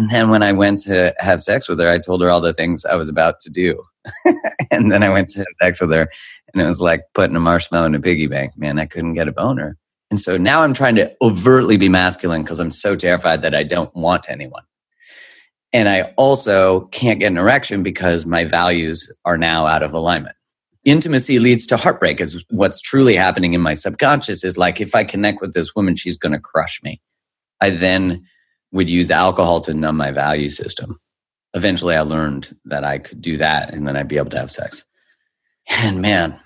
And then when I went to have sex with her, I told her all the things I was about to do. and then I went to have sex with her, and it was like putting a marshmallow in a piggy bank. Man, I couldn't get a boner. And so now I'm trying to overtly be masculine because I'm so terrified that I don't want anyone. And I also can't get an erection because my values are now out of alignment. Intimacy leads to heartbreak, is what's truly happening in my subconscious is like, if I connect with this woman, she's going to crush me. I then would use alcohol to numb my value system. Eventually, I learned that I could do that and then I'd be able to have sex. And man,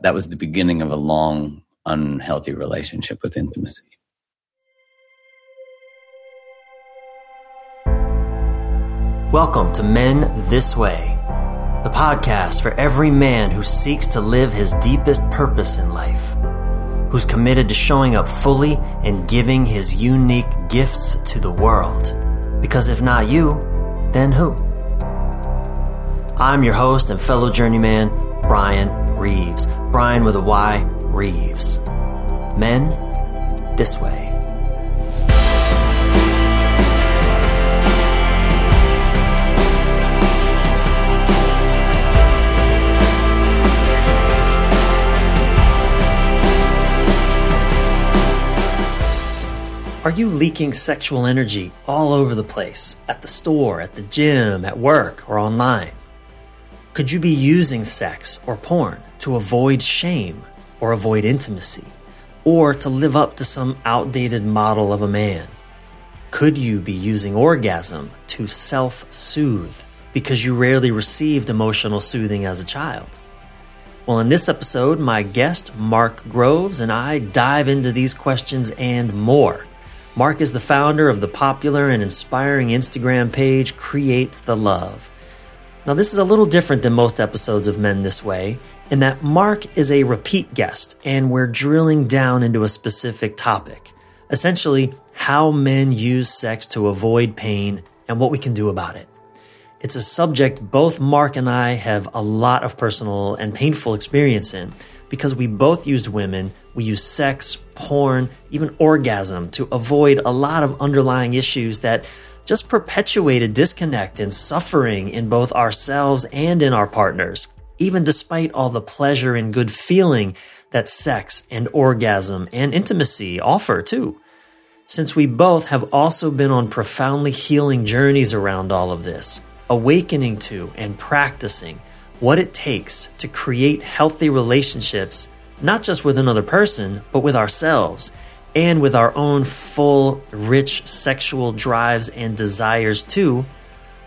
that was the beginning of a long, unhealthy relationship with intimacy. Welcome to Men This Way, the podcast for every man who seeks to live his deepest purpose in life, who's committed to showing up fully and giving his unique gifts to the world. Because if not you, then who? I'm your host and fellow journeyman, Bryan Reeves. Bryan with a Y, Reeves. Men, this way. Are you leaking sexual energy all over the place? At the store, at the gym, at work, or online? Could you be using sex or porn to avoid shame or avoid intimacy? Or to live up to some outdated model of a man? Could you be using orgasm to self soothe because you rarely received emotional soothing as a child? Well, in this episode, my guest, Mark Groves, and I dive into these questions and more. Mark is the founder of the popular and inspiring Instagram page Create the Love. Now, this is a little different than most episodes of Men This Way, in that Mark is a repeat guest and we're drilling down into a specific topic. Essentially, how men use sex to avoid pain and what we can do about it. It's a subject both Mark and I have a lot of personal and painful experience in because we both used women, we use sex, porn, even orgasm to avoid a lot of underlying issues that just perpetuated disconnect and suffering in both ourselves and in our partners, even despite all the pleasure and good feeling that sex and orgasm and intimacy offer too. Since we both have also been on profoundly healing journeys around all of this, awakening to and practicing what it takes to create healthy relationships not just with another person, but with ourselves and with our own full, rich sexual drives and desires too,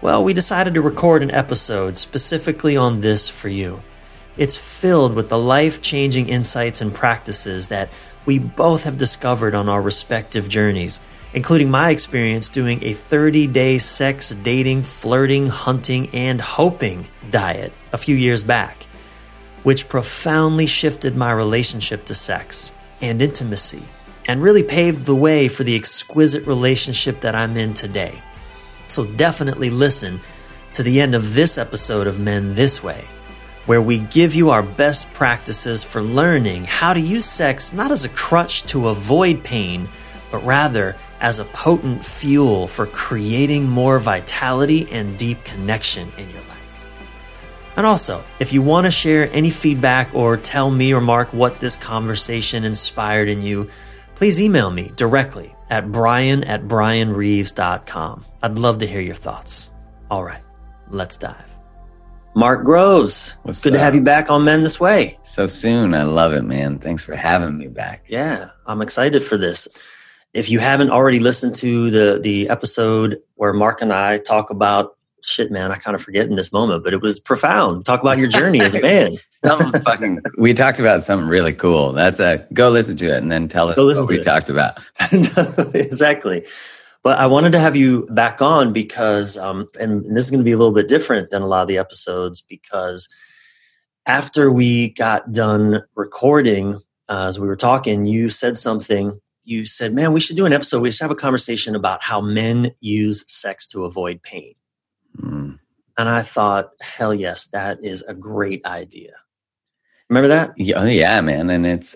well, we decided to record an episode specifically on this for you. It's filled with the life changing insights and practices that we both have discovered on our respective journeys, including my experience doing a 30 day sex, dating, flirting, hunting, and hoping diet a few years back which profoundly shifted my relationship to sex and intimacy and really paved the way for the exquisite relationship that I'm in today. So definitely listen to the end of this episode of Men This Way, where we give you our best practices for learning how to use sex not as a crutch to avoid pain, but rather as a potent fuel for creating more vitality and deep connection in your life. And also, if you want to share any feedback or tell me or Mark what this conversation inspired in you, please email me directly at bryan at bryanreeves.com. I'd love to hear your thoughts. All right, let's dive. Mark Groves, What's good to have you back on Men This Way. So soon. I love it, man. Thanks for having me back. Yeah, I'm excited for this. If you haven't already listened to the the episode where Mark and I talk about shit, man, I kind of forget in this moment, but it was profound. Talk about your journey as a man. Something fucking. We talked about something really cool. That's a go listen to it and then tell us what we it. talked about. exactly. But I wanted to have you back on because, um, and, and this is going to be a little bit different than a lot of the episodes because after we got done recording, uh, as we were talking, you said something. You said, "Man, we should do an episode. We should have a conversation about how men use sex to avoid pain." Mm. And I thought, hell yes, that is a great idea. Remember that? Yeah, oh, yeah, man. And it's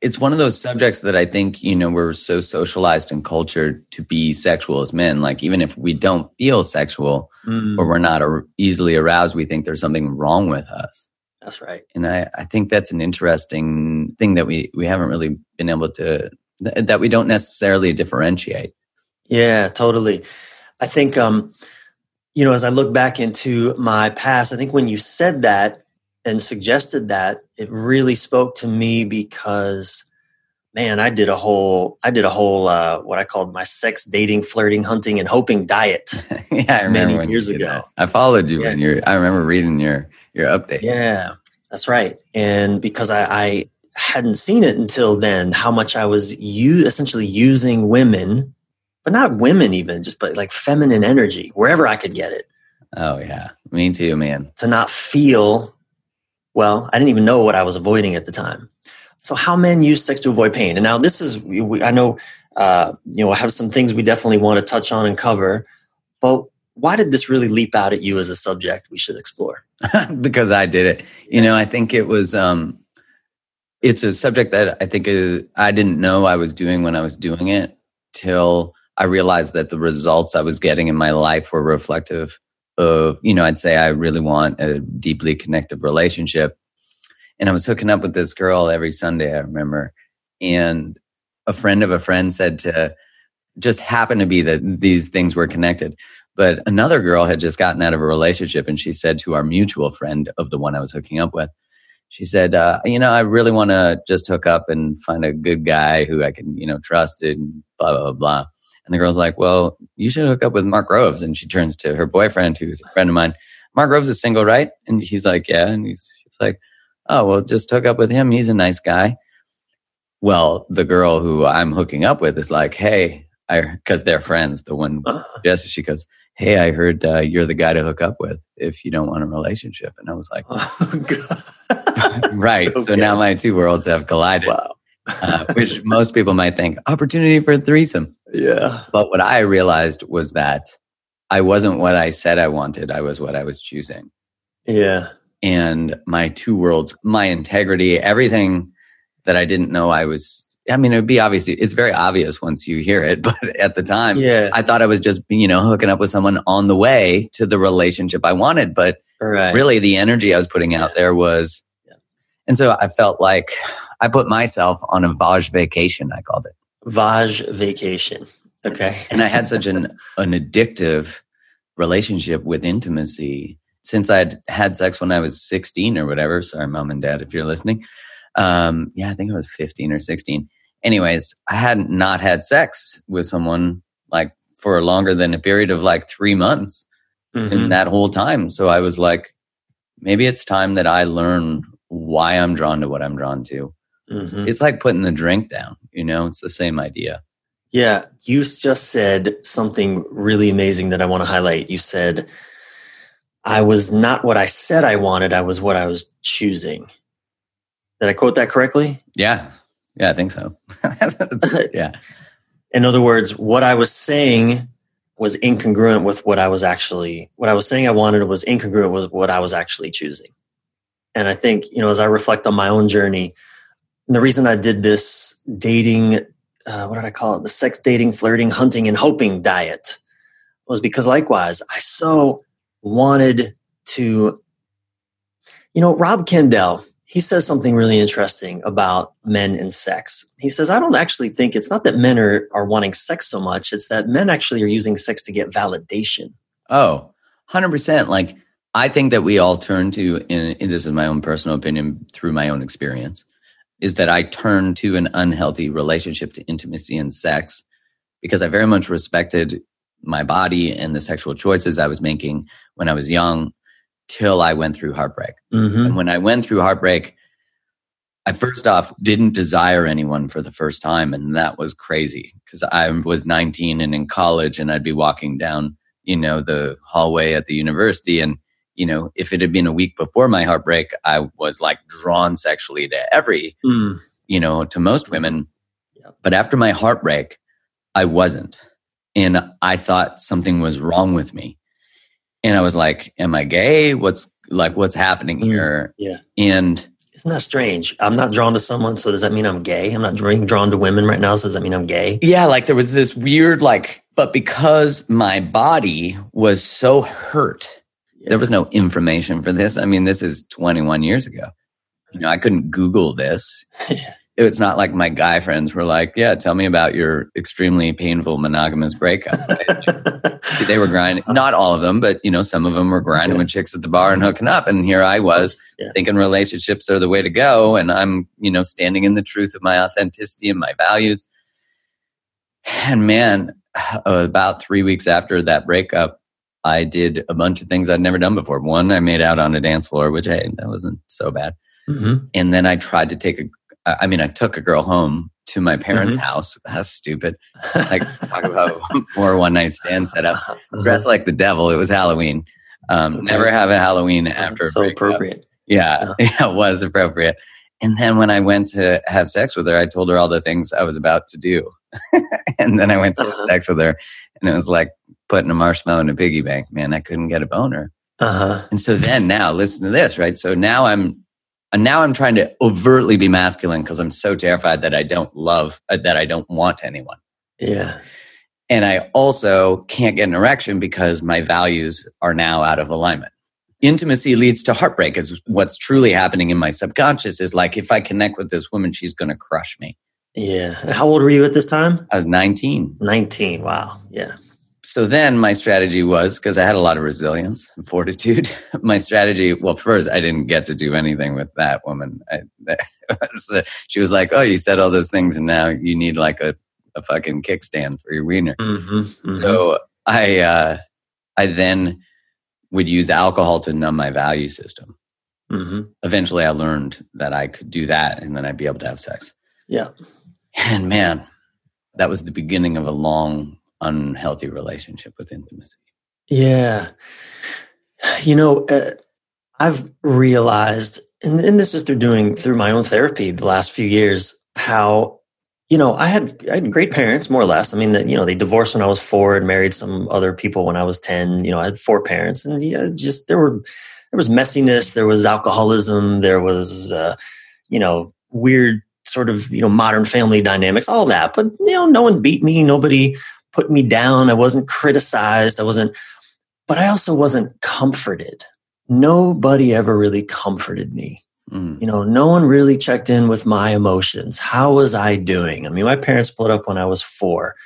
it's one of those subjects that I think, you know, we're so socialized and cultured to be sexual as men. Like, even if we don't feel sexual Mm, or we're not ar- easily aroused, we think there's something wrong with us. that's right. And I, I think that's an interesting thing that we, we haven't really been able to, th- that we don't necessarily differentiate. Yeah, totally. I think, um, you know, as I look back into my past, I think when you said that and suggested that, it really spoke to me because, man, I did a whole, I did a whole, uh, what I called my sex, dating, flirting, hunting, and hoping diet. yeah, I remember Many years ago. that. I followed you Yeah. and your, I remember reading your, your update. Yeah, that's right. And because I, I hadn't seen it until then, how much I was u- essentially using women, but not women even, just but like feminine energy wherever I could get it. Oh yeah. Me too, man. to not feel well i didn't even know what i was avoiding at the time so how men use sex to avoid pain and now this is we- we- i know uh, you know i have some things we definitely want to touch on and cover but why did this really leap out at you as a subject we should explore because I did it. You know, I think it was um it's a subject that I think uh, I didn't know I was doing when I was doing it till I realized that the results I was getting in my life were reflective of, you know, I'd say I really want a deeply connective relationship. And I was hooking up with this girl every Sunday, I remember. And a friend of a friend said to just happened to be that these things were connected. But another girl had just gotten out of a relationship and she said to our mutual friend of the one I was hooking up with, she said, uh, you know, I really want to just hook up and find a good guy who I can, you know, trust and blah, blah, blah. And the girl's like, well, you should hook up with Mark Groves. And she turns to her boyfriend, who's a friend of mine. Mark Groves is single, right? And he's like, yeah. And he's, like, oh, well, just hook up with him. He's a nice guy. Well, the girl who I'm hooking up with is like, hey, I, cause they're friends. The one, yes, she goes, hey, I heard uh, you're the guy to hook up with if you don't want a relationship. And I was like, oh, God. right. So now my two worlds have collided, wow uh, which most people might think opportunity for a threesome. yeah But what I realized was that I wasn't what I said I wanted. I was what I was choosing. yeah And my two worlds, my integrity, everything that I didn't know I was, I mean, it would be obviously, it's very obvious once you hear it, but at the time, yeah I thought I was just, you know, hooking up with someone on the way to the relationship I wanted. But right really the energy I was putting out there was, and so I felt like I put myself on a Vaj vacation, I called it. vaj vacation okay And I had such an, an addictive relationship with intimacy since I'd had sex when I was 16 or whatever. Sorry, mom and dad, if you're listening. Um, yeah, I think I was 15 or 16. Anyways, I hadn't not had sex with someone like for longer than a period of like three months. in Mhm. that whole time. So I was like, maybe it's time that I learn why I'm drawn to what I'm drawn to. Mhm. It's like putting the drink down, you know, it's the same idea. Yeah, you just said something really amazing that I want to highlight. You said, I was not what I said I wanted, I was what I was choosing. Did I quote that correctly? Yeah. Yeah, I think so. Yeah. In other words, what I was saying was incongruent with what I was actually, what I was saying I wanted was incongruent with what I was actually choosing. And I think, you know, as I reflect on my own journey, and the reason I did this dating, uh, what did I call it? The sex dating, flirting, hunting, and hoping diet was because likewise, I so wanted to, you know, Rob Kendall, he says something really interesting about men and sex. He says, I don't actually think it's not that men are, are wanting sex so much, it's that men actually are using sex to get validation. Oh, 100%. Like, I think that we all turn to, and this is my own personal opinion through my own experience, is that I turn to an unhealthy relationship to intimacy and sex because I very much respected my body and the sexual choices I was making when I was young till I went through heartbreak. Mm-hmm. And when I went through heartbreak, I first off didn't desire anyone for the first time. And that was crazy because I was 19 and in college and I'd be walking down, you know, the hallway at the university. And, you know, if it had been a week before my heartbreak, I was like drawn sexually to every, Mm. you know, to most women. Yep. But after my heartbreak, I wasn't. And I thought something was wrong with me. And I was like, am I gay? What's like, what's happening Mm. here? Yeah. And Isn't that strange? I'm not drawn to someone, so does that mean I'm gay? I'm not drawn to women right now, so does that mean I'm gay? Yeah, like there was this weird, like, but because my body was so hurt. There was no information for this. I mean, this is 21 years ago. You know, I couldn't Google this. it's not like my guy friends were like, "Yeah, tell me about your extremely painful monogamous breakup." Right? they were grinding, not all of them, but you know, some of them were grinding with chicks at the bar and hooking up, and here I was yeah. thinking relationships are the way to go, and I'm you know standing in the truth of my authenticity and my values. And man, about three weeks after that breakup, I did a bunch of things I'd never done before. One, I made out on a dance floor, which hey, that wasn't so bad. Mm-hmm. And then I tried to take a I mean, I took a girl home to my parents' mm-hmm. house. That's stupid. Like talk about more one night stand setup. Uh-huh. Dressed like the devil. It was Halloween. Um, okay. Never have a Halloween after. so appropriate. Yeah, uh-huh. yeah, it was appropriate. And then when I went to have sex with her, I told her all the things I was about to do. and then I went to uh-huh. have sex with her, and it was like putting a marshmallow in a piggy bank. Man, I couldn't get a boner. Uh-huh. And so then now, listen to this, right? So now I'm and now I'm trying to overtly be masculine because I'm so terrified that I don't love, uh, that I don't want anyone. Yeah. And I also can't get an erection because my values are now out of alignment. Intimacy leads to heartbreak, is what's truly happening in my subconscious is like, if I connect with this woman, she's going to crush me. Yeah. How old were you at this time? I was 19. 19. Wow. Yeah so then my strategy was because I had a lot of resilience and fortitude. my strategy, well, first I didn't get to do anything with that woman. I, that was, uh, she was like, "Oh, you said all those things, and now you need like a, a fucking kickstand for your wiener." Mm-hmm, mm-hmm. So I, uh, I then would use alcohol to numb my value system. Mm-hmm. Eventually, I learned that I could do that, and then I'd be able to have sex. Yeah, and man, that was the beginning of a long unhealthy relationship with intimacy. Yeah. You know, uh, I've realized, and, and this is through doing through my own therapy the last few years, how, you know, I had, I had great parents, more or less. I mean, you know, they divorced when I was four and married some other people when I was 10. You know, I had four parents and yeah, just there were, there was messiness, there was alcoholism, there was, uh, you know, weird sort of, you know, modern family dynamics, all that. But, you know, no one beat me. Nobody put me down. I wasn't criticized. I wasn't, but I also wasn't comforted. Nobody ever really comforted me. Mm. You know, no one really checked in with my emotions. How was I doing? I mean, my parents split up when I was four,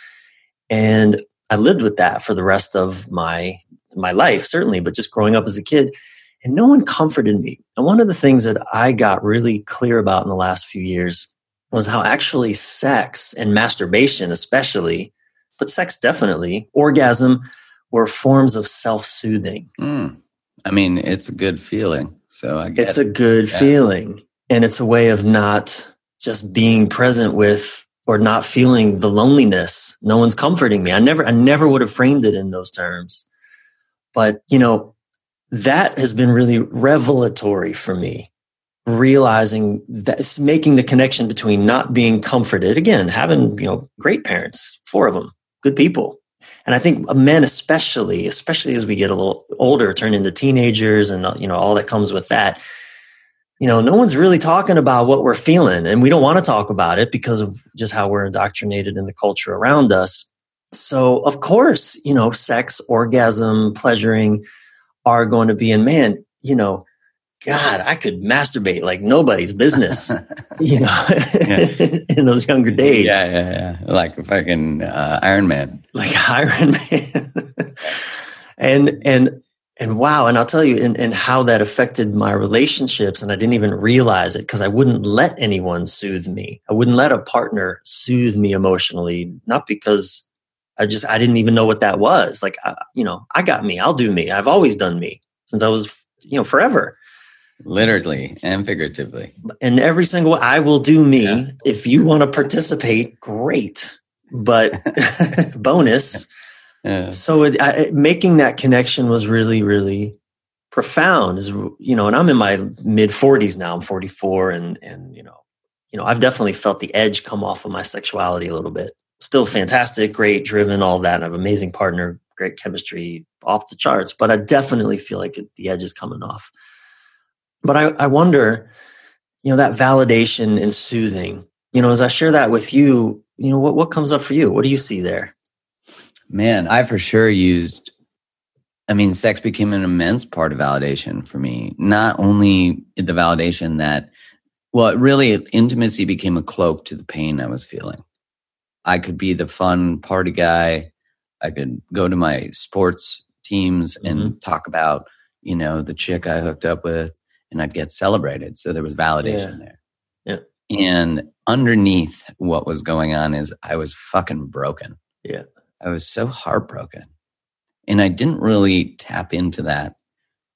and I lived with that for the rest of my my life, certainly, but just growing up as a kid. And no one comforted me. And one of the things that I got really clear about in the last few years was how actually sex and masturbation, especially, but sex definitely, orgasm were forms of self soothing. Mm. I mean, it's a good feeling. So I guess It's a good feeling. And it's a way of not just being present with or not feeling the loneliness. No one's comforting me. I never I never would have framed it in those terms. But, you know, that has been really revelatory for me realizing that making the connection between not being comforted again having you know great parents four of them good people. And I think men, especially, especially as we get a little older, turn into teenagers, and you know all that comes with that. You know, no one's really talking about what we're feeling, and we don't want to talk about it because of just how we're indoctrinated in the culture around us. So, of course, you know, sex, orgasm, pleasuring are going to be in man. You know, God, I could masturbate like nobody's business, you know, in those younger days. Yeah, yeah, yeah. Like fucking uh, Iron Man. Like Iron Man. and, and, and wow. And I'll tell you, and, and how that affected my relationships. And I didn't even realize it because I wouldn't let anyone soothe me. I wouldn't let a partner soothe me emotionally, not because I just, I didn't even know what that was. Like, I, you know, I got me. I'll do me. I've always done me since I was, you know, forever literally and figuratively. And every single i will do me yeah. if you want to participate great. But bonus. Yeah. so it, I, making that connection was really really profound is you know and i'm in my mid 40s now i'm 44 and and you know you know i've definitely felt the edge come off of my sexuality a little bit. Still fantastic great driven all that I have an amazing partner great chemistry off the charts but i definitely feel like it, the edge is coming off but I, I wonder, you know, that validation and soothing. You know, as I share that with you, you know, what, what comes up for you? What do you see there? Man, I for sure used, I mean, sex became an immense part of validation for me. Not only the validation that, well, really, intimacy became a cloak to the pain I was feeling. I could be the fun party guy. I could go to my sports teams and mm-hmm. talk about, you know, the chick I hooked up with and I'd get celebrated. So there was validation yeah. there. Yeah. And underneath what was going on is I was fucking broken. Yeah. I was so heartbroken. And I didn't really tap into that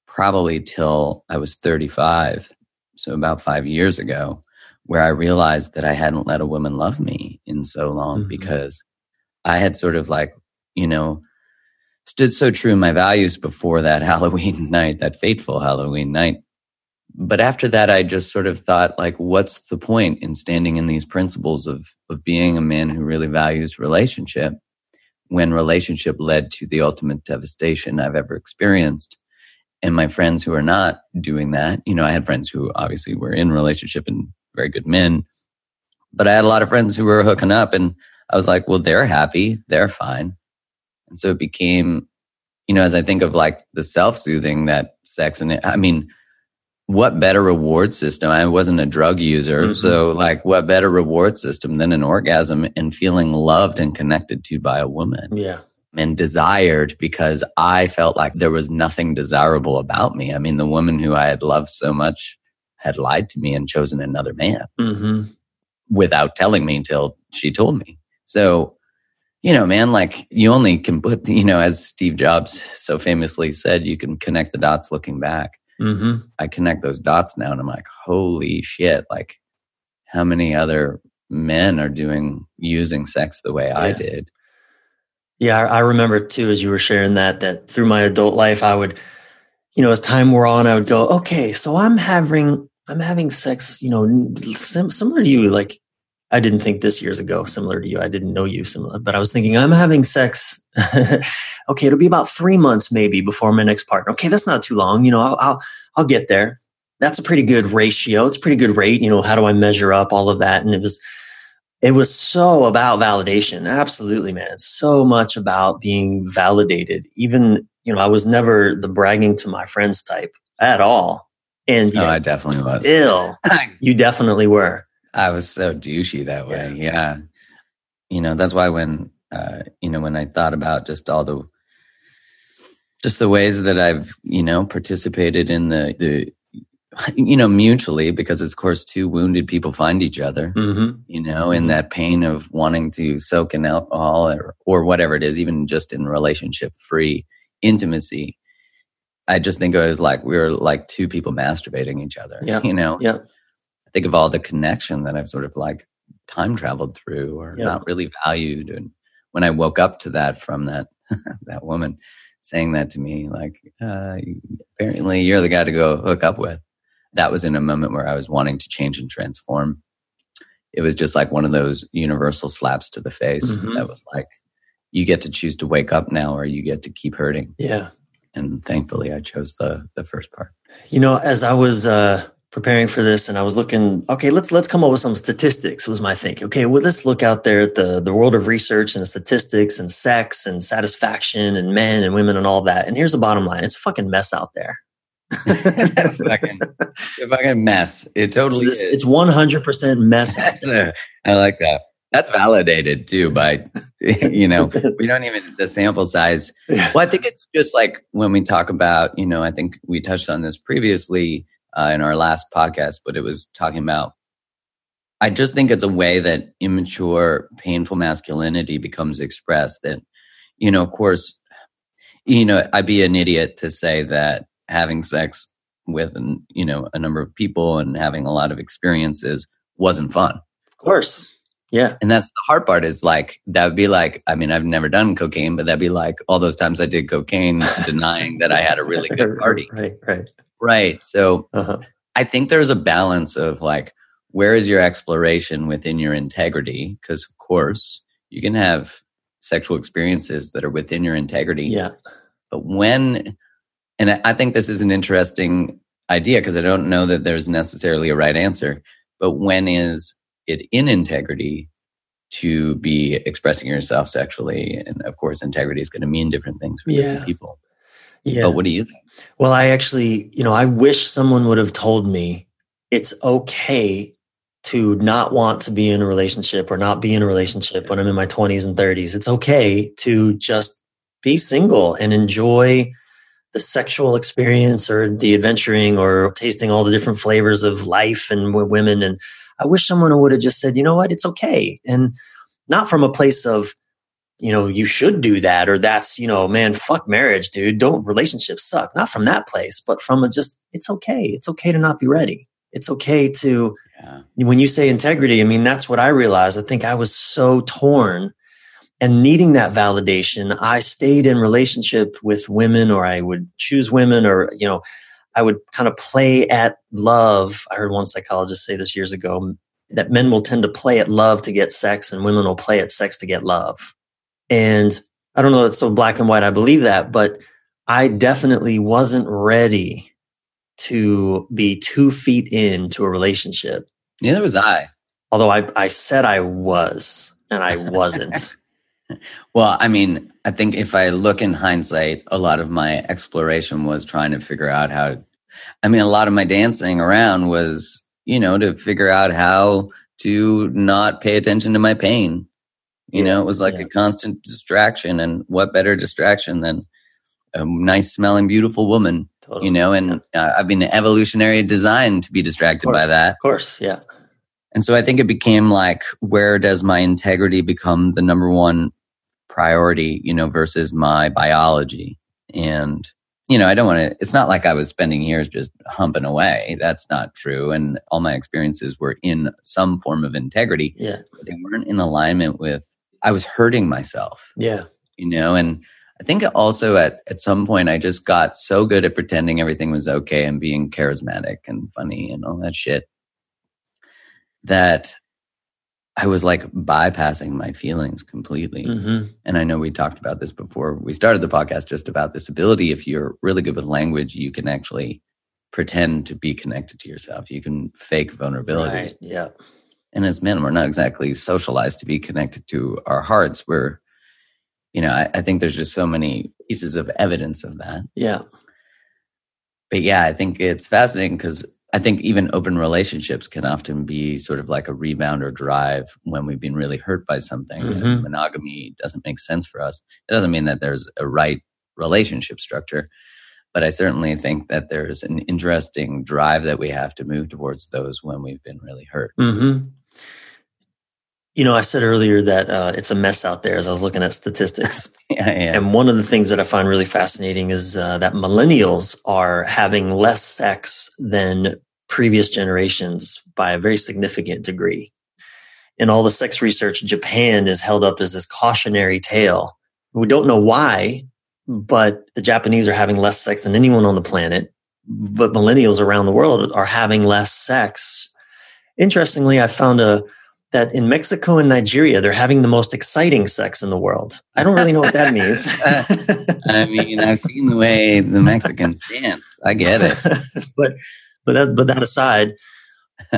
probably till I was 35. So about five years ago, where I realized that I hadn't let a woman love me in so long mm-hmm. because I had sort of like, you know, stood so true in my values before that Halloween night, that fateful Halloween night. But after that, I just sort of thought, like, what's the point in standing in these principles of, of being a man who really values relationship when relationship led to the ultimate devastation I've ever experienced? And my friends who are not doing that, you know, I had friends who obviously were in relationship and very good men, but I had a lot of friends who were hooking up and I was like, well, they're happy. They're fine. And so it became, you know, as I think of like the self soothing that sex and it, I mean, what better reward system? I wasn't a drug user. Mm-hmm. So like what better reward system than an orgasm and feeling loved and connected to by a woman? Yeah. And desired because I felt like there was nothing desirable about me. I mean, the woman who I had loved so much had lied to me and chosen another man mm-hmm. without telling me until she told me. So you know, man, like you only can put, you know, as Steve Jobs so famously said, you can connect the dots looking back. Mm-hmm. I connect those dots now and I'm like, holy shit, like how many other men are doing using sex the way yeah. I did? Yeah, I remember too, as you were sharing that, that through my adult life, I would, you know, as time wore on, I would go, okay, so I'm having, I'm having sex, you know, sim- similar to you, like I didn't think this years ago, similar to you. I didn't know you similar, but I was thinking I'm having sex. okay, it'll be about three months maybe before my next partner. Okay, that's not too long. You know, I'll, I'll, I'll get there. That's a pretty good ratio. It's a pretty good rate. You know, how do I measure up all of that? And it was, it was so about validation. Absolutely, man. It's So much about being validated. Even, you know, I was never the bragging to my friends type at all. And, you oh, know, I definitely was. Ill. you definitely were. I was so douchey that way. Yeah. yeah. You know, that's why when, uh, you know, when I thought about just all the, just the ways that I've, you know, participated in the, the, you know, mutually, because of course two wounded people find each other, mm-hmm. you know, in mm-hmm. that pain of wanting to soak in alcohol or, or whatever it is, even just in relationship free intimacy. I just think it was like we were like two people masturbating each other, yeah. you know? Yeah think of all the connection that I've sort of like time traveled through or not really valued. And when I woke up to that from that that woman saying that to me, like, uh, apparently you're the guy to go hook up with. That was in a moment where I was wanting to change and transform. It was just like one of those universal slaps to the face mm-hmm. that was like, you get to choose to wake up now or you get to keep hurting. Yeah. And thankfully I chose the the first part. You know, as I was uh preparing for this and I was looking, okay, let's let's come up with some statistics was my thinking. Okay, well let's look out there at the the world of research and statistics and sex and satisfaction and men and women and all that. And here's the bottom line. It's a fucking mess out there. Fucking, a fucking mess. It totally it's, is. It's 100% mess. That's a, I like that. That's validated too by, you know, we don't even, the sample size. Well, I think it's just like when we talk about, you know, I think we touched on this previously, uh, in our last podcast, but it was talking about. I just think it's a way that immature, painful masculinity becomes expressed. That, you know, of course, you know, I'd be an idiot to say that having sex with, an, you know, a number of people and having a lot of experiences wasn't fun. Of course. Yeah. And that's the hard part is like, that would be like, I mean, I've never done cocaine, but that'd be like all those times I did cocaine denying that I had a really good party. Right, right. Right. So uh-huh. I think there's a balance of like, where is your exploration within your integrity? Because, of course, you can have sexual experiences that are within your integrity. Yeah. But when, and I think this is an interesting idea because I don't know that there's necessarily a right answer. But when is it in integrity to be expressing yourself sexually? And of course, integrity is going to mean different things for Yeah. different people. Yeah. But what do you think? Well, I actually, you know, I wish someone would have told me it's okay to not want to be in a relationship or not be in a relationship when I'm in my 20s and 30s. It's okay to just be single and enjoy the sexual experience or the adventuring or tasting all the different flavors of life and women. And I wish someone would have just said, you know what, it's okay. And not from a place of, you know, you should do that, or that's, you know, man, fuck marriage, dude. Don't relationships suck. Not from that place, but from a just, it's okay. It's okay to not be ready. It's okay to, Yeah. when you say integrity, I mean, that's what I realized. I think I was so torn and needing that validation. I stayed in relationship with women, or I would choose women, or, you know, I would kind of play at love. I heard one psychologist say this years ago that men will tend to play at love to get sex and women will play at sex to get love. And I don't know it's so black and white. I believe that, but I definitely wasn't ready to be two feet into a relationship. Neither was I. Although I, I said I was and I wasn't. Well, I mean, I think if I look in hindsight, a lot of my exploration was trying to figure out how. I mean, a lot of my dancing around was, you know, to figure out how to not pay attention to my pain. You know, it was like yeah. a constant distraction. And what better distraction than a nice smelling, beautiful woman, Totally. you know? And uh, I've been evolutionary designed to be distracted by that. Of course. Yeah. And so I think it became like, where does my integrity become the number one priority, you know, versus my biology? And, you know, I don't want to, it's not like I was spending years just humping away. That's not true. And all my experiences were in some form of integrity, Yeah. but they weren't in alignment with, I was hurting myself, Yeah. you know, and I think also at, at some point I just got so good at pretending everything was okay and being charismatic and funny and all that shit that I was like bypassing my feelings completely. hmm And I know we talked about this before we started the podcast just about this ability. If you're really good with language, you can actually pretend to be connected to yourself. You can fake vulnerability. Right. Yeah. And as men, we're not exactly socialized to be connected to our hearts. We're, you know, I, I think there's just so many pieces of evidence of that. Yeah. But yeah, I think it's fascinating because I think even open relationships can often be sort of like a rebound or drive when we've been really hurt by something. Mhm. monogamy doesn't make sense for us. It doesn't mean that there's a right relationship structure, but I certainly think that there's an interesting drive that we have to move towards those when we've been really hurt. hmm You know, I said earlier that uh, it's a mess out there as I was looking at statistics. yeah, yeah. And one of the things that I find really fascinating is uh, that millennials are having less sex than previous generations by a very significant degree. In all the sex research, Japan is held up as this cautionary tale. We don't know why, but the Japanese are having less sex than anyone on the planet. But millennials around the world are having less sex. Interestingly, I found a that in Mexico and Nigeria, they're having the most exciting sex in the world. I don't really know what that means. I mean, I've seen the way the Mexicans dance. I get it. but but that but that aside,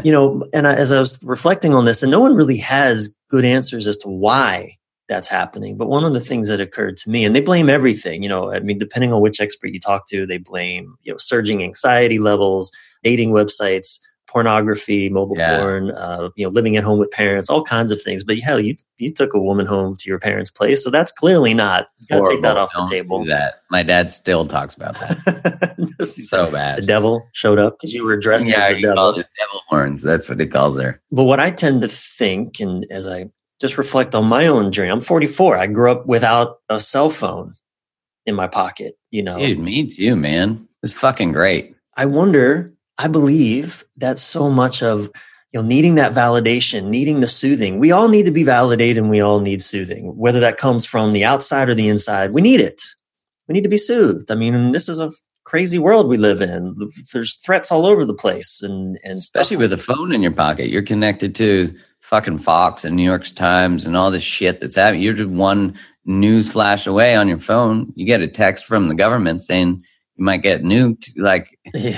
you know, and I, as I was reflecting on this, and no one really has good answers as to why that's happening. But one of the things that occurred to me, and they blame everything. You know, I mean, depending on which expert you talk to, they blame you know surging anxiety levels, dating websites, pornography, mobile Yeah. porn, uh, you know, living at home with parents, all kinds of things. But hell, you you took a woman home to your parents' place, so that's clearly not. You got to take that off the Don't table. do that. My dad still talks about that. So the devil showed up because you were dressed Yeah, as the devil. it devil horns. That's what he calls her. But what I tend to think, and as I just reflect on my own journey, I'm 44. I grew up without a cell phone in my pocket. You know, Dude, me too, man. It's fucking great. I wonder. I believe that so much of you know needing that validation, needing the soothing. We all need to be validated, and we all need soothing, whether that comes from the outside or the inside. We need it. We need to be soothed. I mean, this is a crazy world we live in. There's threats all over the place, and and stuff. Especially with a phone in your pocket. You're connected to fucking Fox and New York Times and all this shit that's happening. You're just one news flash away on your phone. You get a text from the government saying you might get nuked. Like, Yeah,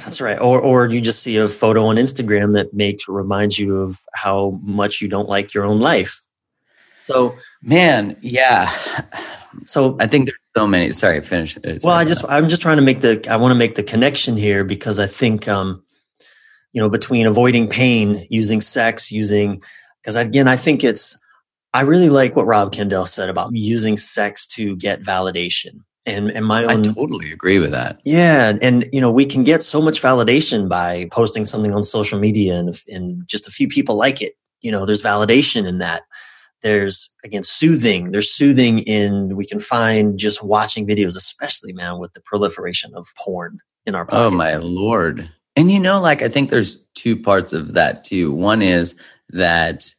That's right. Or or you just see a photo on Instagram that makes reminds you of how much you don't like your own life. So man, yeah. So I think there's so many. Sorry, finish. it. well, I just I'm just trying to make the I want to make the connection here because I think um, you know between avoiding pain, using sex, using because again I think it's I really like what Rob Kendall said about using sex to get validation. And, and my own, I totally agree with that. Yeah, and you know we can get so much validation by posting something on social media, and, and just a few people like it. You know, there's validation in that. There's again soothing. There's soothing in we can find just watching videos, especially man with the proliferation of porn in our oh, pocket. Oh my lord! And you know, like I think there's two parts of that too. One is that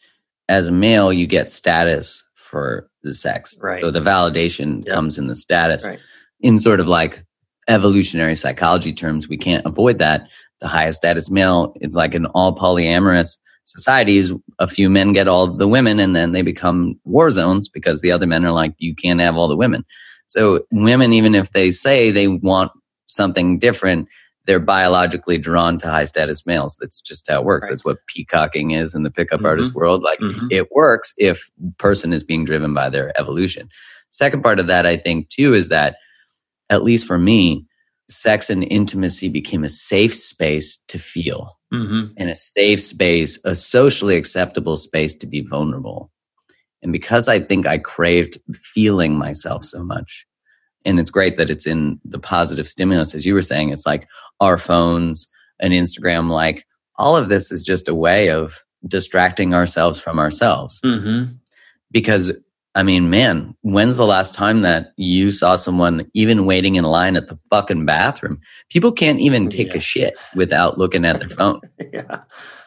as a male, you get status for the sex. Right. So the validation Yep. comes in the status. Right. In sort of like evolutionary psychology terms, we can't avoid that. The highest status male, it's like in all polyamorous societies, a few men get all the women and then they become war zones because the other men are like, you can't have all the women. So women, even if they say they want something different, they're biologically drawn to high status males. That's just how it works. Right. That's what peacocking is in the pickup Mhm. artist world. Like Mhm. it works if person is being driven by their evolution. Second part of that, I think too, is that at least for me, sex and intimacy became a safe space to feel Mhm. and a safe space, a socially acceptable space to be vulnerable. And because I think I craved feeling myself so much, and it's great that it's in the positive stimulus, as you were saying, it's like our phones and Instagram, like all of this is just a way of distracting ourselves from ourselves. Mhm. Because I mean, man, when's the last time that you saw someone even waiting in line at the fucking bathroom? People can't even take Yeah. a shit without looking at their phone. yeah.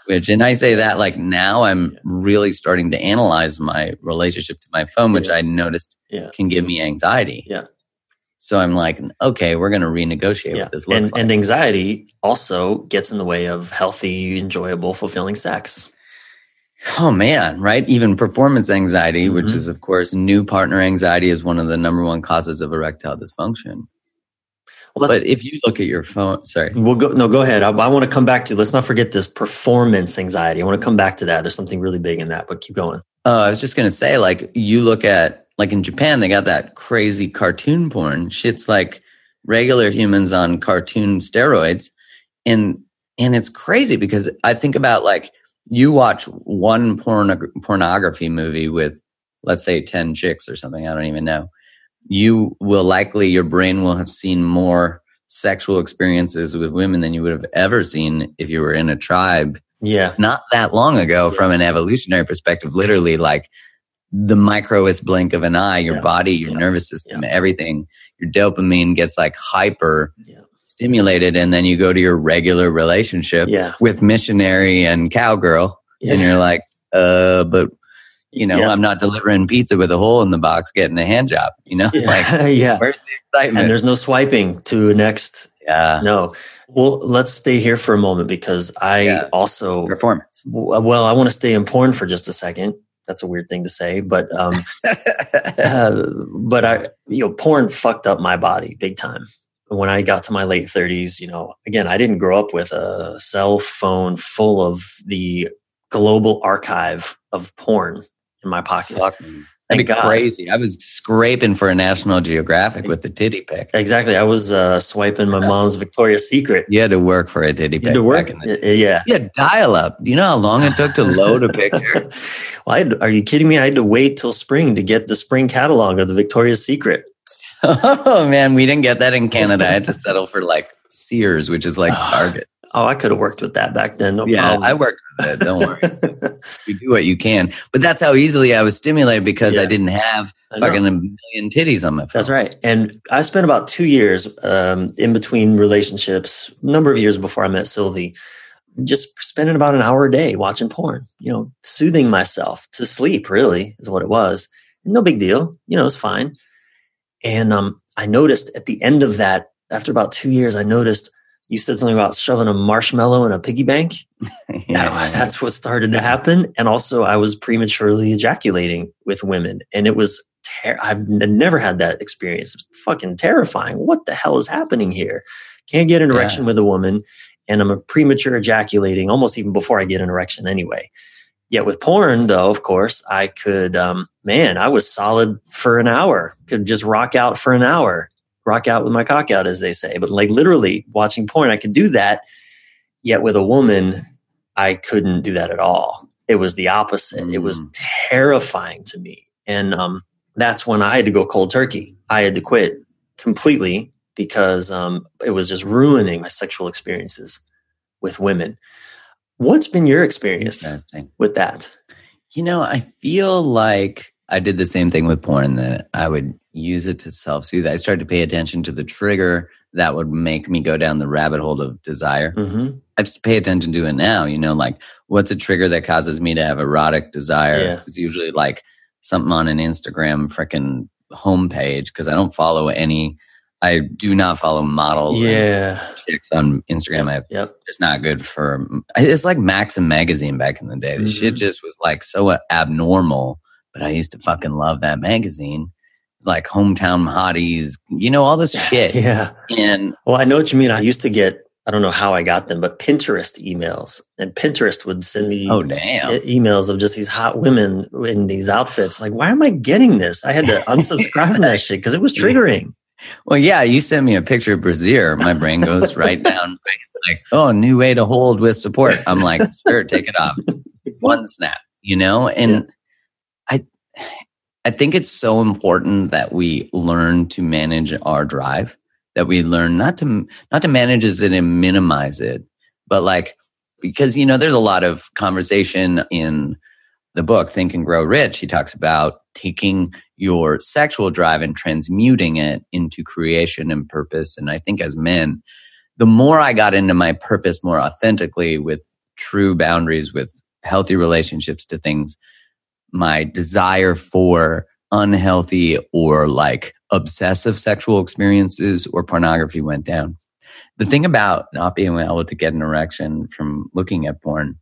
Which, and I say that like now I'm really starting to analyze my relationship to my phone, which Yeah. I noticed Yeah. can give me anxiety. Yeah. So I'm like, okay, we're going to renegotiate Yeah. what this looks And, like. and anxiety also gets in the way of healthy, enjoyable, fulfilling sex. oh man, right? Even performance anxiety, which Mhm. is of course new partner anxiety, is one of the number one causes of erectile dysfunction. Well, But if you look at your phone, sorry, we'll go. No, go ahead. I, I want to come back to. Let's not forget this performance anxiety. I want to come back to that. There's something really big in that, but keep going. Uh, I was just gonna say, like, you look at like in Japan, they got that crazy cartoon porn. Shit's like regular humans on cartoon steroids, and and it's crazy because I think about like you watch one porn pornography movie with let's say ten chicks or something. I don't even know. You will likely your brain will have seen more sexual experiences with women than you would have ever seen if you were in a tribe Yeah. not that long ago from an evolutionary perspective literally like the microest blink of an eye your Yeah. body your Yeah. nervous system everything your dopamine gets like hyper Yeah. stimulated and then you go to your regular relationship Yeah. with missionary and cowgirl and you're like uh but you know Yeah. i'm not delivering pizza with a hole in the box getting a hand job you know like Yeah. yeah. where's the excitement? And there's no swiping to next. yeah No. Well, let's stay here for a moment because I Yeah. also performance well, I want to stay in porn for just a second. That's a weird thing to say, but um, uh, but I, you know, porn fucked up my body big time. When I got to my late thirties, you know, again, I didn't grow up with a cell phone full of the global archive of porn in my pocket. Me. Thank That'd be God. crazy. I was scraping for a National Geographic with the titty pic. Exactly. I was uh, swiping my mom's Victoria's Secret. You had to work for a titty You pic. had to work. The, Yeah. you had dial up. You know how long it took to load a picture? well, had, are you kidding me? I had to wait till spring to get the spring catalog of the Victoria's Secret. oh man, we didn't get that in Canada. I had to settle for like Sears, which is like Target. Oh, I could have worked with that back then. No Yeah, problem. I worked with it. Don't worry. You do what you can. But that's how easily I was stimulated because I didn't have I fucking a million titties on my phone. That's right. And I spent about two years um, in between relationships, a number of years before I met Sylvie, just spending about an hour a day watching porn, you know, soothing myself to sleep, really, is what it was. No big deal. You know, it's fine. And um, I noticed at the end of that, after about two years, I noticed you said something about shoving a marshmallow in a piggy bank. Yeah. That's what started to happen. And also, I was prematurely ejaculating with women. And it was, ter- I've never had that experience. It was fucking terrifying. What the hell is happening here? Can't get an Yeah. erection with a woman. and I'm a premature ejaculating almost even before I get an erection anyway. Yet with porn, though, of course, I could, um, man, I was solid for an hour, could just rock out for an hour, rock out with my cock out, as they say. But like literally watching porn, I could do that. Yet with a woman, I couldn't do that at all. It was the opposite. Mm. It was mm. terrifying to me. And um, that's when I had to go cold turkey. I had to quit completely because um, it was just ruining my sexual experiences with women. What's been your experience with that? You know, I feel like I did the same thing with porn that I would use it to self soothe. I started to pay attention to the trigger that would make me go down the rabbit hole of desire. Mm-hmm. I just pay attention to it now, you know, like what's a trigger that causes me to have erotic desire? Yeah. It's usually like something on an Instagram freaking homepage because I don't follow any I do not follow models. Yeah, chicks on Instagram. I, yep, it's not good for. It's like Maxim magazine back in the day. The mm-hmm. shit just was like so abnormal. But I used to fucking love that magazine. Like hometown hotties, you know, all this shit. yeah. And well, I know what you mean. I used to get. I don't know how I got them, but Pinterest emails, and Pinterest would send me oh damn emails of just these hot women in these outfits. Like, why am I getting this? I had to unsubscribe from that shit because it was triggering. Well, yeah, you sent me a picture of Brazier. My brain goes right down, like, oh, new way to hold with support. I'm like, sure, take it off. One snap, you know? And yeah. I I think it's so important that we learn to manage our drive, that we learn not to not to manage it and minimize it, but like because you know, there's a lot of conversation in the book Think and Grow Rich. He talks about taking your sexual drive and transmuting it into creation and purpose. And I think as men, the more I got into my purpose more authentically with true boundaries, with healthy relationships to things, my desire for unhealthy or like obsessive sexual experiences or pornography went down. The thing about not being able to get an erection from looking at porn,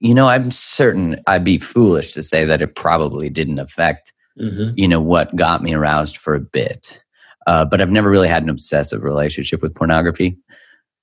you know, I'm certain I'd be foolish to say that it probably didn't affect mm-hmm. you know, what got me aroused for a bit. Uh, but I've never really had an obsessive relationship with pornography.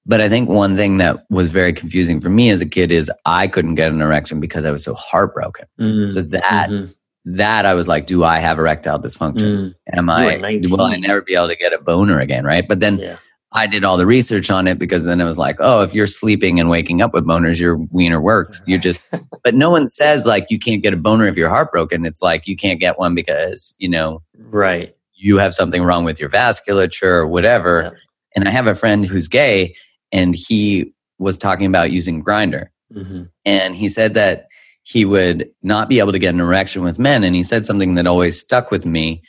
But I think one thing that was very confusing for me as a kid is I couldn't get an erection because I was so heartbroken. Mm-hmm. So that mm-hmm. that I was like, do I have erectile dysfunction? Mm. Am I will I never be able to get a boner again? Right. But then yeah. I did all the research on it because then it was like, oh, if you're sleeping and waking up with boners, your wiener works. You just, but no one says like you can't get a boner if you're heartbroken. It's like you can't get one because, you know, right. You have something wrong with your vasculature or whatever. Yeah. And I have a friend who's gay and he was talking about using Grindr, Mm-hmm. And he said that he would not be able to get an erection with men. And he said something that always stuck with me.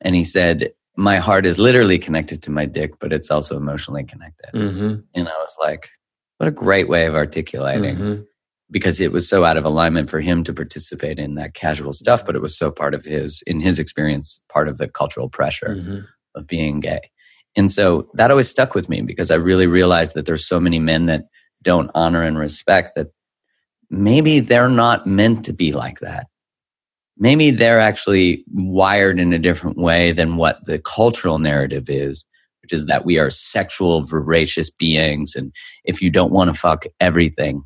And he said, my heart is literally connected to my dick, but it's also emotionally connected. Mm-hmm. And I was like, what a great way of articulating mm-hmm. because it was so out of alignment for him to participate in that casual stuff, but it was so part of his, in his experience, part of the cultural pressure mm-hmm. of being gay. And so that always stuck with me because I really realized that there's so many men that don't honor and respect that maybe they're not meant to be like that maybe they're actually wired in a different way than what the cultural narrative is, which is that we are sexual, voracious beings. And if you don't want to fuck everything,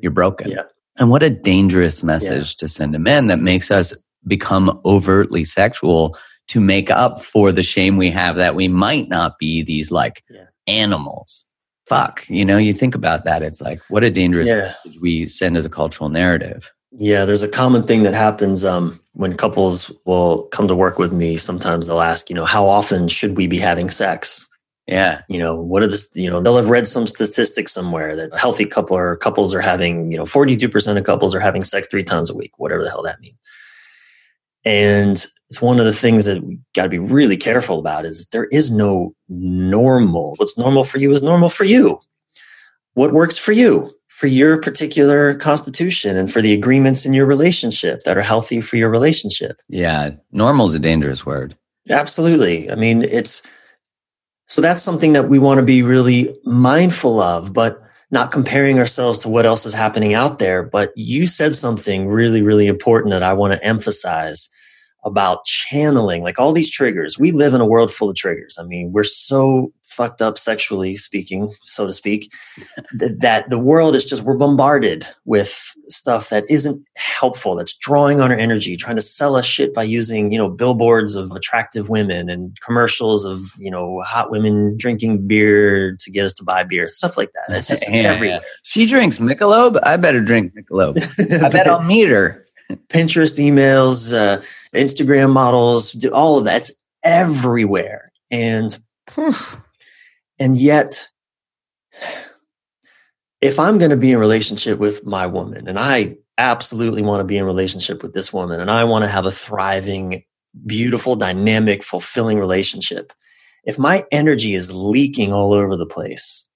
you're broken. Yeah. And what a dangerous message yeah. to send to men that makes us become overtly sexual to make up for the shame we have that we might not be these like yeah. animals. Fuck, you know, you think about that. It's like, what a dangerous message we send as a cultural narrative. Yeah, there's a common thing that happens um, when couples will come to work with me. Sometimes they'll ask, you know, how often should we be having sex? Yeah. You know, what are the, you know, they'll have read some statistics somewhere that healthy couple or couples are having, you know, 42% of couples are having sex three times a week, whatever the hell that means. And it's one of the things that we got to be really careful about is there is no normal. What's normal for you is normal for you. What works for you? for your particular constitution and for the agreements in your relationship that are healthy for your relationship. Yeah, normal is a dangerous word. Absolutely. I mean, it's so that's something that we want to be really mindful of, but not comparing ourselves to what else is happening out there. But you said something really, really important that I want to emphasize about channeling, like all these triggers. We live in a world full of triggers. I mean, we're so fucked up sexually speaking, so to speak, th- that the world is just, we're bombarded with stuff that isn't helpful, that's drawing on our energy, trying to sell us shit by using, you know, billboards of attractive women and commercials of, you know, hot women drinking beer to get us to buy beer, stuff like that. It's just it's yeah, everywhere. Yeah. She drinks Michelob. I better drink Michelob. I bet I'll meet her. Pinterest emails, uh, Instagram models, all of that. It's everywhere. And and yet, if I'm going to be in relationship with my woman, and I absolutely want to be in relationship with this woman, and I want to have a thriving, beautiful, dynamic, fulfilling relationship, if my energy is leaking all over the place,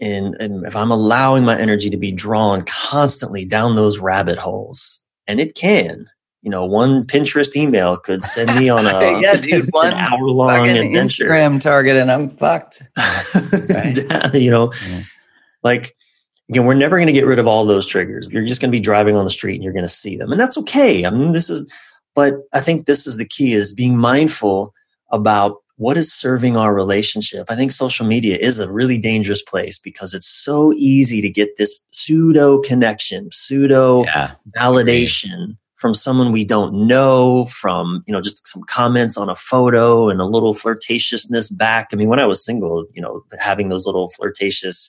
and, and if I'm allowing my energy to be drawn constantly down those rabbit holes, and it can, you know, one Pinterest email could send me on a yeah, dude, one hour long adventure. Instagram target, and I'm fucked. right? you know, yeah. like again, we're never going to get rid of all those triggers. You're just going to be driving on the street and you're going to see them, and that's okay. I mean, this is, but I think this is the key: is being mindful about what is serving our relationship. I think social media is a really dangerous place because it's so easy to get this pseudo connection, pseudo yeah, validation from someone we don't know, from, you know, just some comments on a photo and a little flirtatiousness back. I mean, when I was single, you know, having those little flirtatious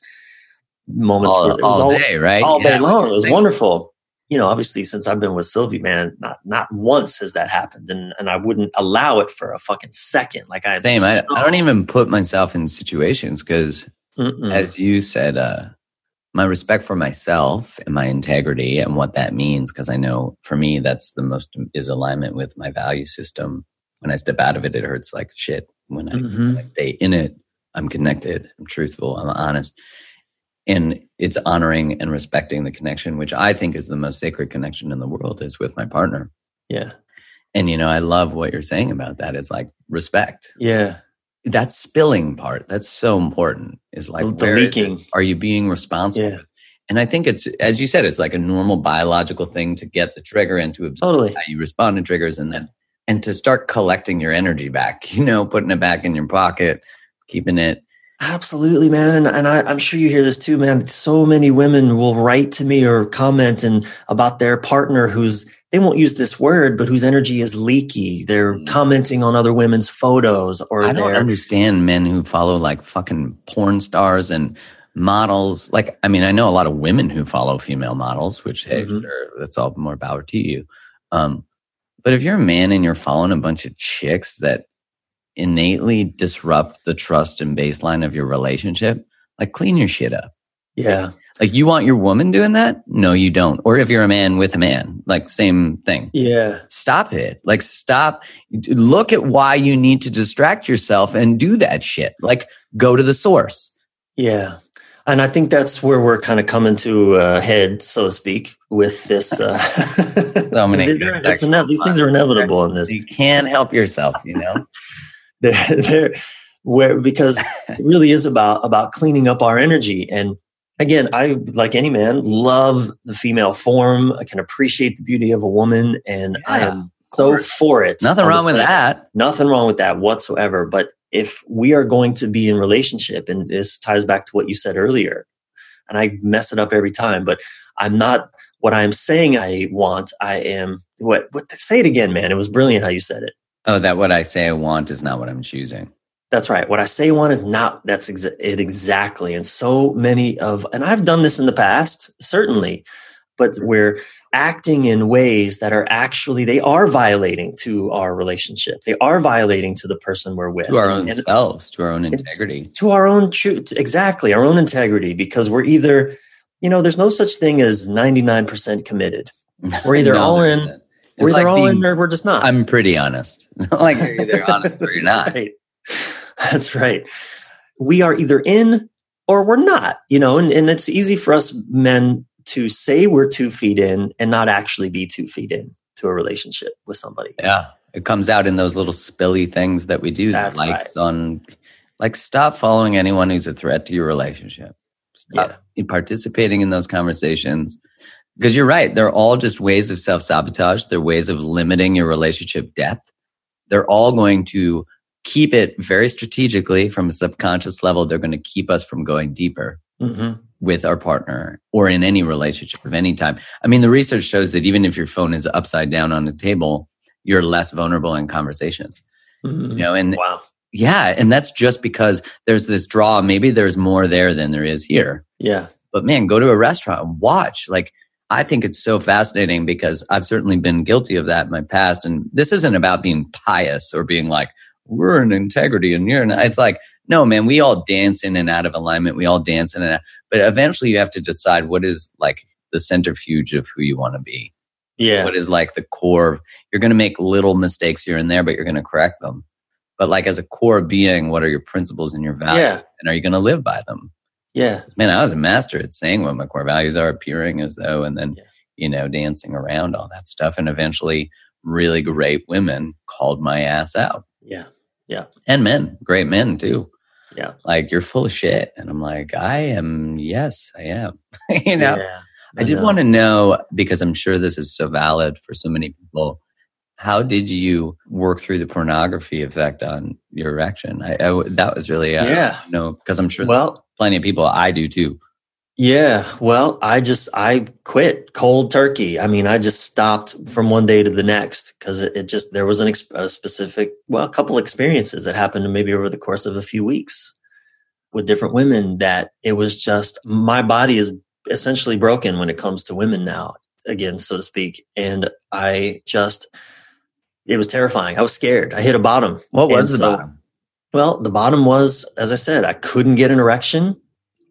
moments all, all, all, day, right? All yeah. day long. It was wonderful. You know, obviously since I've been with Sylvie, man, not not once has that happened. And and I wouldn't allow it for a fucking second. Like I Same. So I, I don't even put myself in situations because as you said, uh, my respect for myself and my integrity and what that means because i know for me that's the most is alignment with my value system. When i step out of it it hurts like shit. When I, mm-hmm. when I stay in it i'm connected i'm truthful i'm honest. And it's honoring and respecting the connection which i think is the most sacred connection in the world is with my partner. Yeah. And you know i love what you're saying about that. It's like respect. Yeah that spilling part that's so important is like the leaking are you being responsible yeah. and i think it's as you said it's like a normal biological thing to get the trigger and to observe totally. how you respond to triggers and then and to start collecting your energy back you know putting it back in your pocket keeping it Absolutely, man. And, and I, am sure you hear this too, man. So many women will write to me or comment and about their partner who's they won't use this word, but whose energy is leaky. They're mm. commenting on other women's photos or I don't understand men who follow like fucking porn stars and models. Like, I mean, I know a lot of women who follow female models, which hey, mm-hmm. sure, that's all more power to you. Um, but if you're a man and you're following a bunch of chicks that innately disrupt the trust and baseline of your relationship, like clean your shit up. Yeah. Like you want your woman doing that? No, you don't. Or if you're a man with a man, like same thing. Yeah. Stop it. Like stop. Look at why you need to distract yourself and do that shit. Like go to the source. Yeah. And I think that's where we're kind of coming to a head, so to speak, with this. Uh, so many. it's ine- these things are inevitable in this. You can't help yourself, you know. they're, they're where because it really is about about cleaning up our energy and again, I, like any man, love the female form. I can appreciate the beauty of a woman, and yeah, I am so for it. Nothing wrong with that. Nothing wrong with that whatsoever. But if we are going to be in relationship, and this ties back to what you said earlier, and I mess it up every time, but I'm not what I'm saying I want. I am what what say it again, man. It was brilliant how you said it. Oh, that what I say I want is not what I'm choosing. That's right. What I say one is not that's exa- it exactly. And so many of, and I've done this in the past, certainly, but we're acting in ways that are actually, they are violating to our relationship. They are violating to the person we're with. To our own and, selves, to our own integrity. To our own truth. Exactly. Our own integrity, because we're either, you know, there's no such thing as 99% committed. We're either no, all in. We're either like all being, in or we're just not. I'm pretty honest. like you're either honest or you're not. Right. That's right. We are either in or we're not, you know, and, and it's easy for us men to say we're two feet in and not actually be two feet in to a relationship with somebody. Yeah. It comes out in those little spilly things that we do That's likes right. on like stop following anyone who's a threat to your relationship. Stop yeah. participating in those conversations. Because you're right, they're all just ways of self sabotage. They're ways of limiting your relationship depth. They're all going to keep it very strategically from a subconscious level. They're going to keep us from going deeper. Mm-hmm. With our partner or in any relationship of any time. I mean, the research shows that even if your phone is upside down on the table, you're less vulnerable in conversations. Mm-hmm. You know, and wow. yeah, and that's just because there's this draw. Maybe there's more there than there is here. Yeah. But man, go to a restaurant and watch. Like, I think it's so fascinating because I've certainly been guilty of that in my past. And this isn't about being pious or being like, we're in integrity and you're not. It's like, no, man, we all dance in and out of alignment. We all dance in and out. But eventually you have to decide what is like the centrifuge of who you want to be. Yeah. What is like the core? of, You're going to make little mistakes here and there, but you're going to correct them. But like as a core being, what are your principles and your values? Yeah. And are you going to live by them? Yeah. Man, I was a master at saying what my core values are, appearing as though, and then, yeah. you know, dancing around all that stuff. And eventually, really great women called my ass out. Yeah. Yeah. And men, great men too. Yeah. Like, you're full of shit. And I'm like, I am, yes, I am. you know? Yeah, I, I did want to know because I'm sure this is so valid for so many people. How did you work through the pornography effect on your erection? I, I that was really, uh, yeah. No, because I'm sure well, plenty of people, I do too. Yeah, well, I just I quit cold turkey. I mean, I just stopped from one day to the next because it, it, just there was an ex- a specific, well, a couple experiences that happened maybe over the course of a few weeks with different women that it was just my body is essentially broken when it comes to women now, again, so to speak, and I just it was terrifying. I was scared. I hit a bottom. What was and the so, bottom? Well, the bottom was, as I said, I couldn't get an erection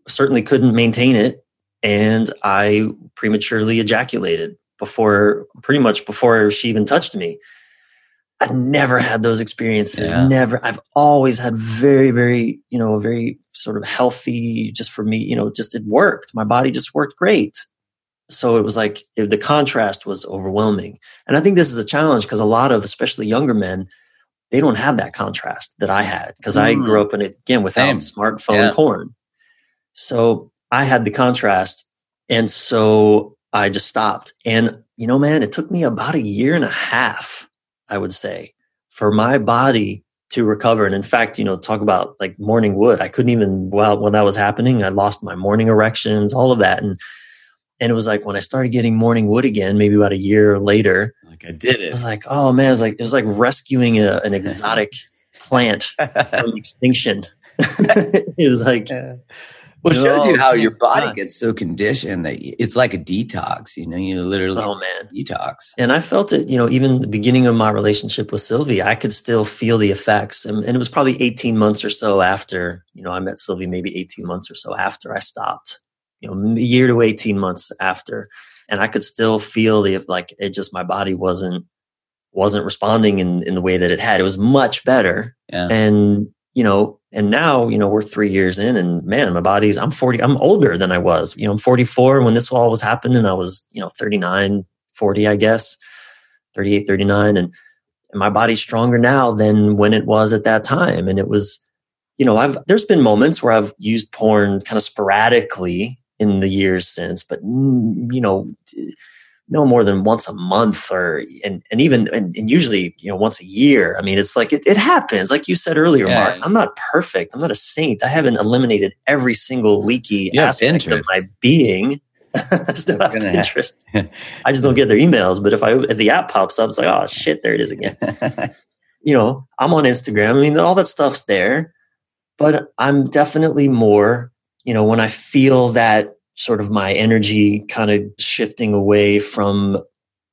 certainly couldn't maintain it. And I prematurely ejaculated before, pretty much before she even touched me. I never had those experiences. Yeah. Never. I've always had very, very, you know, very sort of healthy, just for me, you know, just it worked. My body just worked great. So it was like it, the contrast was overwhelming. And I think this is a challenge because a lot of, especially younger men, they don't have that contrast that I had because mm. I grew up in it again without Same. smartphone yeah. porn. So I had the contrast. And so I just stopped. And, you know, man, it took me about a year and a half, I would say, for my body to recover. And in fact, you know, talk about like morning wood. I couldn't even, well, when that was happening, I lost my morning erections, all of that. And, and it was like when I started getting morning wood again, maybe about a year later, like I did it. I was like, oh man, it was like, it was like rescuing a, an exotic plant from extinction. it was like, well, it shows you how your body gets so conditioned that it's like a detox. You know, you literally oh man detox. And I felt it. You know, even the beginning of my relationship with Sylvie, I could still feel the effects. And, and it was probably eighteen months or so after you know I met Sylvie. Maybe eighteen months or so after I stopped. You know, a year to eighteen months after, and I could still feel the like it. Just my body wasn't wasn't responding in in the way that it had. It was much better. Yeah. And you know, and now, you know, we're three years in and man, my body's, I'm 40, I'm older than I was. You know, I'm 44 when this all was happening. I was, you know, 39, 40, I guess, 38, 39. And, and my body's stronger now than when it was at that time. And it was, you know, I've, there's been moments where I've used porn kind of sporadically in the years since, but, you know, no more than once a month or and, and even and, and, usually you know once a year i mean it's like it, it happens like you said earlier yeah. mark i'm not perfect i'm not a saint i haven't eliminated every single leaky you aspect of my being I still have Pinterest. I just don't get their emails. But if I if the app pops up, it's like, oh shit, there it is again. you know, I'm on Instagram. I mean, all that stuff's there, but I'm definitely more. You know, when I feel that sort of my energy kind of shifting away from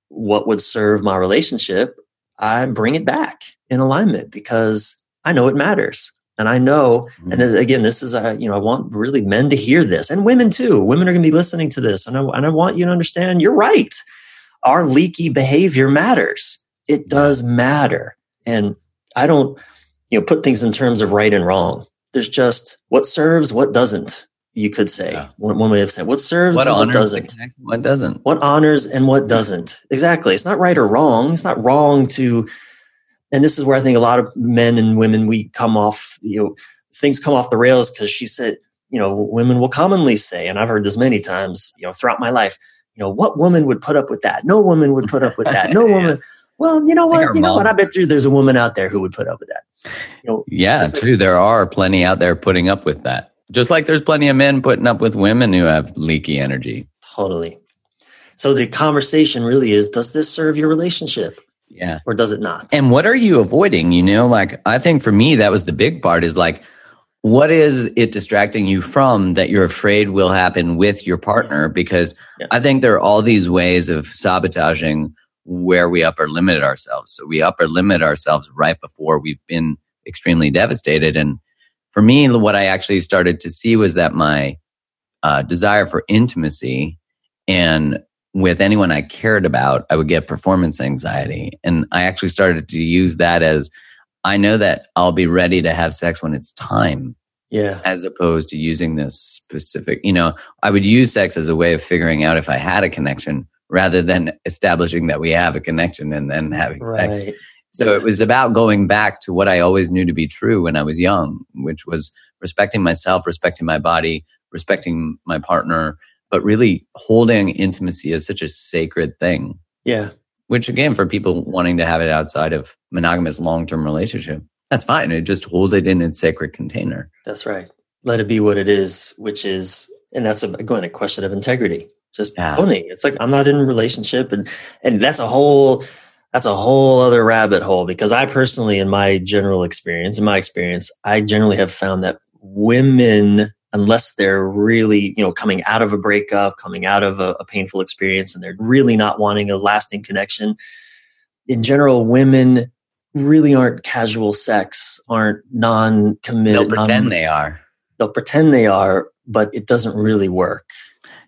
what would serve my relationship, I bring it back in alignment because I know it matters. And I know, mm-hmm. and again, this is, a, you know, I want really men to hear this and women too. Women are going to be listening to this. And I, and I want you to understand you're right. Our leaky behavior matters. It does matter. And I don't, you know, put things in terms of right and wrong. There's just what serves, what doesn't you could say. Yeah. one, one, way of saying what serves what, what doesn't. what doesn't. What honors and what doesn't. Exactly. It's not right or wrong. It's not wrong to and this is where i think a lot of men and women we come off you know things come off the rails because she said you know women will commonly say and i've heard this many times you know throughout my life you know what woman would put up with that? No woman would put up with that. No woman well you know what? you know what? I bet there's a woman out there who would put up with that. You know, yeah, true. There are plenty out there putting up with that. Just like there's plenty of men putting up with women who have leaky energy. Totally. So the conversation really is does this serve your relationship? Yeah. Or does it not? And what are you avoiding? You know, like I think for me, that was the big part is like, what is it distracting you from that you're afraid will happen with your partner? Because yeah. I think there are all these ways of sabotaging where we upper limit ourselves. So we upper limit ourselves right before we've been extremely devastated. And for me, what I actually started to see was that my uh, desire for intimacy and with anyone I cared about, I would get performance anxiety. And I actually started to use that as I know that I'll be ready to have sex when it's time. Yeah. As opposed to using this specific, you know, I would use sex as a way of figuring out if I had a connection rather than establishing that we have a connection and then having right. sex. So it was about going back to what I always knew to be true when I was young, which was respecting myself, respecting my body, respecting my partner, but really holding intimacy as such a sacred thing. Yeah. Which again, for people wanting to have it outside of monogamous long term relationship, that's fine. It just hold it in its sacred container. That's right. Let it be what it is, which is, and that's a, again a question of integrity just yeah. owning. It's like I'm not in a relationship, and and that's a whole that's a whole other rabbit hole. Because I personally, in my general experience, in my experience, I generally have found that women, unless they're really you know coming out of a breakup, coming out of a, a painful experience, and they're really not wanting a lasting connection, in general, women really aren't casual sex, aren't non-committed. They'll pretend non- they are. They'll pretend they are, but it doesn't really work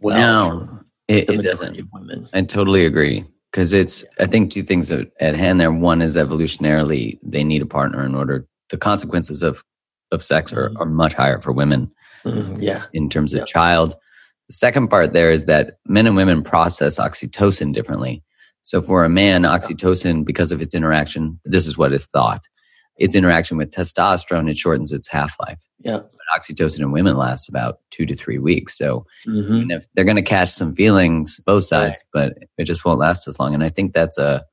well. No, it, it doesn't. women. I totally agree because it's. I think two things at, at hand there. One is evolutionarily they need a partner in order. The consequences of of sex are, mm-hmm. are much higher for women. Mm-hmm. Yeah, in terms of yeah. child. The second part there is that men and women process oxytocin differently. So for a man, oxytocin, because of its interaction, this is what is thought its interaction with testosterone, it shortens its half life. Yeah. Oxytocin in women lasts about two to three weeks. So mm-hmm. if they're going to catch some feelings, both sides, right. but it just won't last as long. And I think that's a,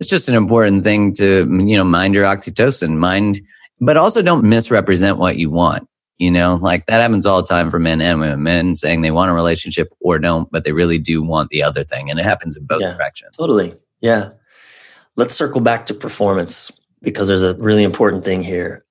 it's just an important thing to, you know, mind your oxytocin, mind, but also don't misrepresent what you want. You know, like that happens all the time for men and women. Men saying they want a relationship or don't, but they really do want the other thing. And it happens in both yeah, directions. Totally. Yeah. Let's circle back to performance because there's a really important thing here.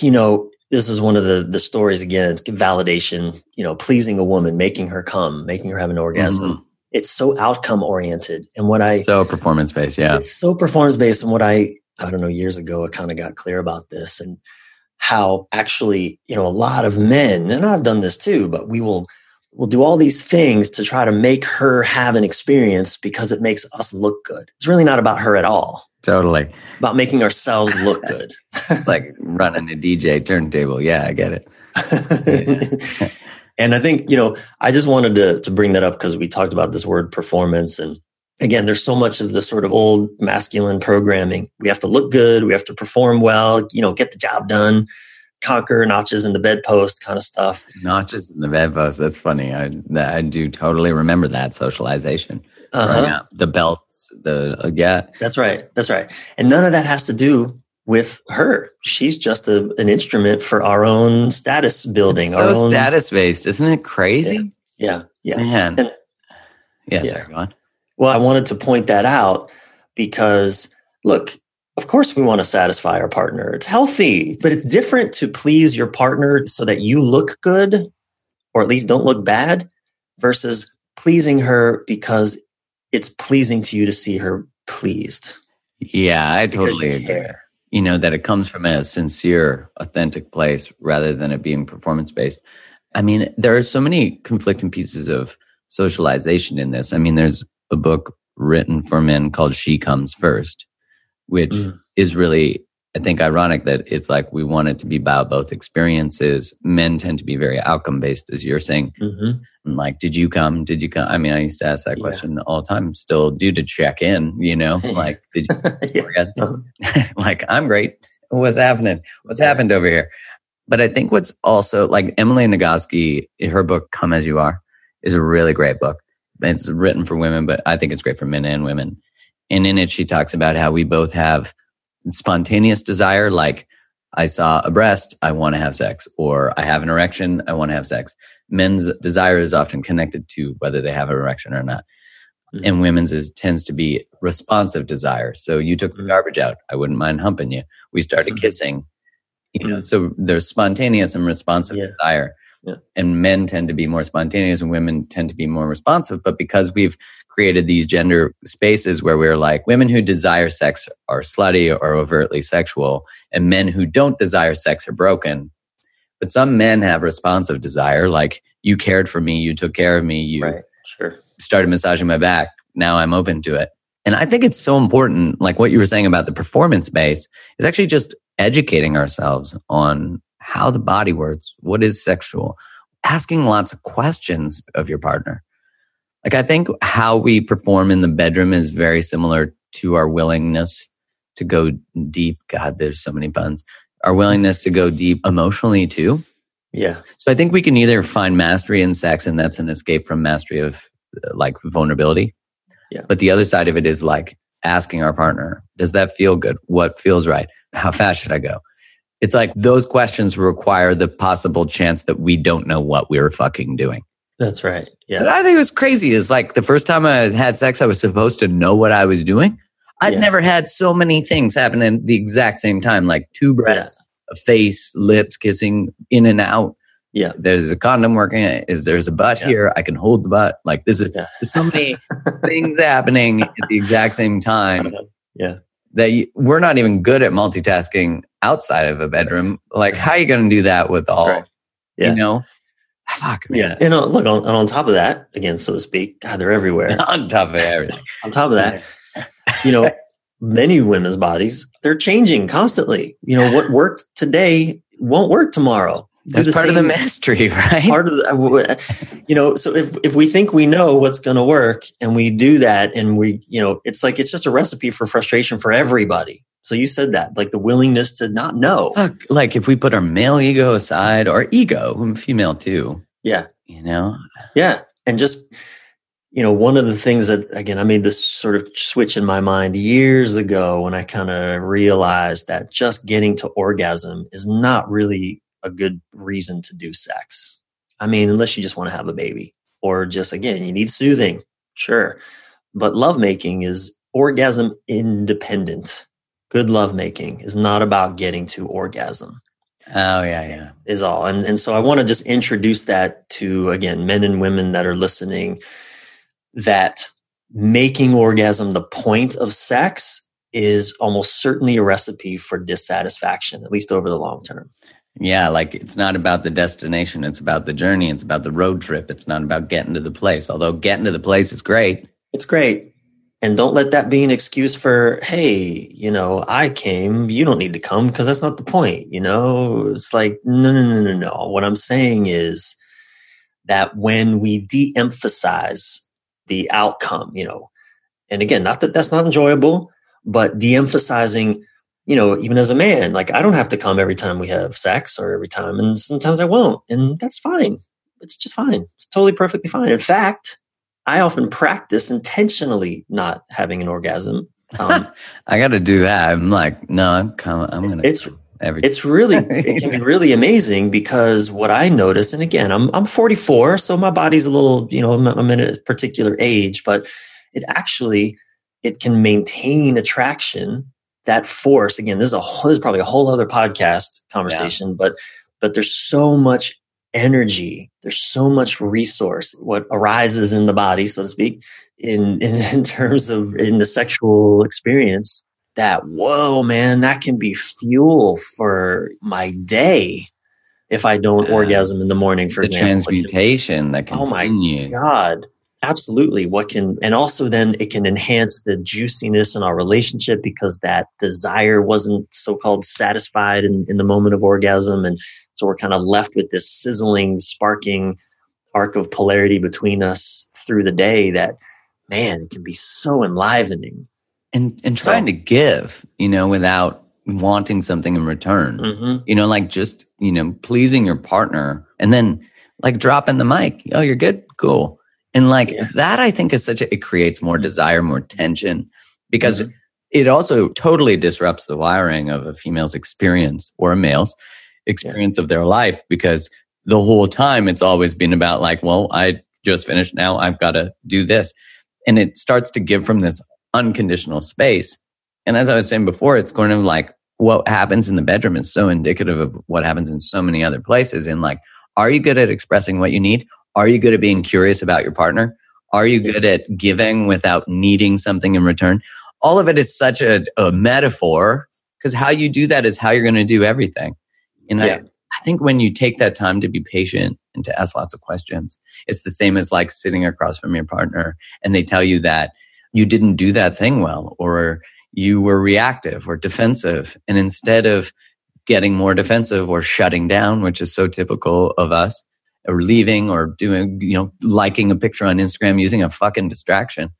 You know, this is one of the the stories again. It's validation. You know, pleasing a woman, making her come, making her have an orgasm. Mm-hmm. It's so outcome oriented, and what I so performance based. Yeah, it's so performance based. And what I I don't know years ago, I kind of got clear about this and how actually you know a lot of men, and I've done this too, but we will we'll do all these things to try to make her have an experience because it makes us look good. It's really not about her at all. Totally. About making ourselves look good. like running a DJ turntable. Yeah, I get it. Yeah. and I think, you know, I just wanted to, to bring that up because we talked about this word performance. And again, there's so much of the sort of old masculine programming. We have to look good. We have to perform well, you know, get the job done conquer notches in the bedpost kind of stuff. Notches in the bedpost. That's funny. I I do totally remember that socialization. Uh-huh. Yeah, the belts, the uh, yeah. That's right. That's right. And none of that has to do with her. She's just a, an instrument for our own status building. It's so own, status based, isn't it crazy? Yeah, yeah. yeah. Man. And, yeah, yeah. Sorry, go on. Well, I wanted to point that out because look, of course, we want to satisfy our partner. It's healthy, but it's different to please your partner so that you look good or at least don't look bad versus pleasing her because it's pleasing to you to see her pleased. Yeah, I totally you agree. Care. You know, that it comes from a sincere, authentic place rather than it being performance based. I mean, there are so many conflicting pieces of socialization in this. I mean, there's a book written for men called She Comes First which mm. is really I think ironic that it's like we want it to be about both experiences. Men tend to be very outcome based, as you're saying. Mm-hmm. Like, did you come? Did you come? I mean, I used to ask that question yeah. all the time. Still do to check in, you know, like, did you? like, I'm great. What's happening? What's yeah. happened over here? But I think what's also like Emily Nagoski, her book "Come as You Are" is a really great book. It's written for women, but I think it's great for men and women. And in it, she talks about how we both have spontaneous desire, like I saw a breast, I want to have sex, or I have an erection, I want to have sex. Men's desire is often connected to whether they have an erection or not. Mm-hmm. And women's is tends to be responsive desire. So you took the mm-hmm. garbage out, I wouldn't mind humping you. We started mm-hmm. kissing. You know, mm-hmm. so there's spontaneous and responsive yeah. desire. Yeah. And men tend to be more spontaneous and women tend to be more responsive. But because we've created these gender spaces where we're like, women who desire sex are slutty or overtly sexual, and men who don't desire sex are broken. But some men have responsive desire, like you cared for me, you took care of me, you right. sure. started massaging my back. Now I'm open to it. And I think it's so important, like what you were saying about the performance base, is actually just educating ourselves on how the body works, what is sexual, asking lots of questions of your partner. Like, I think how we perform in the bedroom is very similar to our willingness to go deep. God, there's so many puns. Our willingness to go deep emotionally too. Yeah. So I think we can either find mastery in sex, and that's an escape from mastery of uh, like vulnerability. Yeah. But the other side of it is like asking our partner, does that feel good? What feels right? How fast should I go? It's like those questions require the possible chance that we don't know what we are fucking doing. That's right. Yeah. But I think it was crazy is like the first time I had sex, I was supposed to know what I was doing. I'd yeah. never had so many things happen at the exact same time, like two breaths, yeah. a face, lips, kissing in and out. Yeah. There's a condom working. Is there's a butt yeah. here? I can hold the butt. Like this is there's so many things happening at the exact same time. Uh-huh. Yeah that you, we're not even good at multitasking outside of a bedroom. Like, how are you going to do that with all, right. yeah. you know? Fuck, man. Yeah. And uh, look, on, on top of that, again, so to speak, God, they're everywhere. on top of everything. on top of that, you know, many women's bodies, they're changing constantly. You know, what worked today won't work tomorrow. That's part of the mastery, right? Part of the, uh, uh, you know, so if, if we think we know what's going to work and we do that and we, you know, it's like, it's just a recipe for frustration for everybody. So you said that, like the willingness to not know. Like if we put our male ego aside or ego, I'm female too. Yeah. You know? Yeah. And just, you know, one of the things that, again, I made this sort of switch in my mind years ago when I kind of realized that just getting to orgasm is not really a good reason to do sex. I mean, unless you just want to have a baby or just, again, you need soothing. Sure. But lovemaking is orgasm independent. Good lovemaking is not about getting to orgasm. Oh, yeah, yeah. Is all. And, and so I want to just introduce that to, again, men and women that are listening that making orgasm the point of sex is almost certainly a recipe for dissatisfaction, at least over the long term. Yeah, like it's not about the destination, it's about the journey, it's about the road trip. It's not about getting to the place. Although getting to the place is great. It's great. And don't let that be an excuse for, hey, you know, I came, you don't need to come because that's not the point. You know, it's like, no, no, no, no, no. What I'm saying is that when we de emphasize the outcome, you know, and again, not that that's not enjoyable, but de emphasizing you know, even as a man, like I don't have to come every time we have sex or every time, and sometimes I won't, and that's fine. It's just fine. It's totally perfectly fine. In fact, I often practice intentionally not having an orgasm. Um, I got to do that. I'm like, no, I'm coming. I'm gonna. It's every. It's really it can be really amazing because what I notice, and again, I'm I'm 44, so my body's a little, you know, I'm, I'm in a particular age, but it actually it can maintain attraction that force again this is a whole, this is probably a whole other podcast conversation yeah. but but there's so much energy there's so much resource what arises in the body so to speak in, in in terms of in the sexual experience that whoa man that can be fuel for my day if i don't orgasm in the morning for the example transmutation that can oh my god absolutely. What can and also then it can enhance the juiciness in our relationship because that desire wasn't so-called satisfied in, in the moment of orgasm. And so we're kind of left with this sizzling sparking arc of polarity between us through the day that man it can be so enlivening. And and so, trying to give you know without wanting something in return. Mm-hmm. you know like just you know pleasing your partner and then like dropping the mic. Oh you're good? Cool and like yeah. that, I think is such a, it creates more desire, more tension because mm-hmm. it also totally disrupts the wiring of a female's experience or a male's experience yeah. of their life because the whole time it's always been about like, well, I just finished now. I've got to do this. And it starts to give from this unconditional space. And as I was saying before, it's going to like what happens in the bedroom is so indicative of what happens in so many other places. In like, are you good at expressing what you need? Are you good at being curious about your partner? Are you good at giving without needing something in return? All of it is such a, a metaphor because how you do that is how you're going to do everything. And yeah. I, I think when you take that time to be patient and to ask lots of questions, it's the same as like sitting across from your partner and they tell you that you didn't do that thing well or you were reactive or defensive. And instead of getting more defensive or shutting down, which is so typical of us, or leaving or doing, you know, liking a picture on Instagram using a fucking distraction,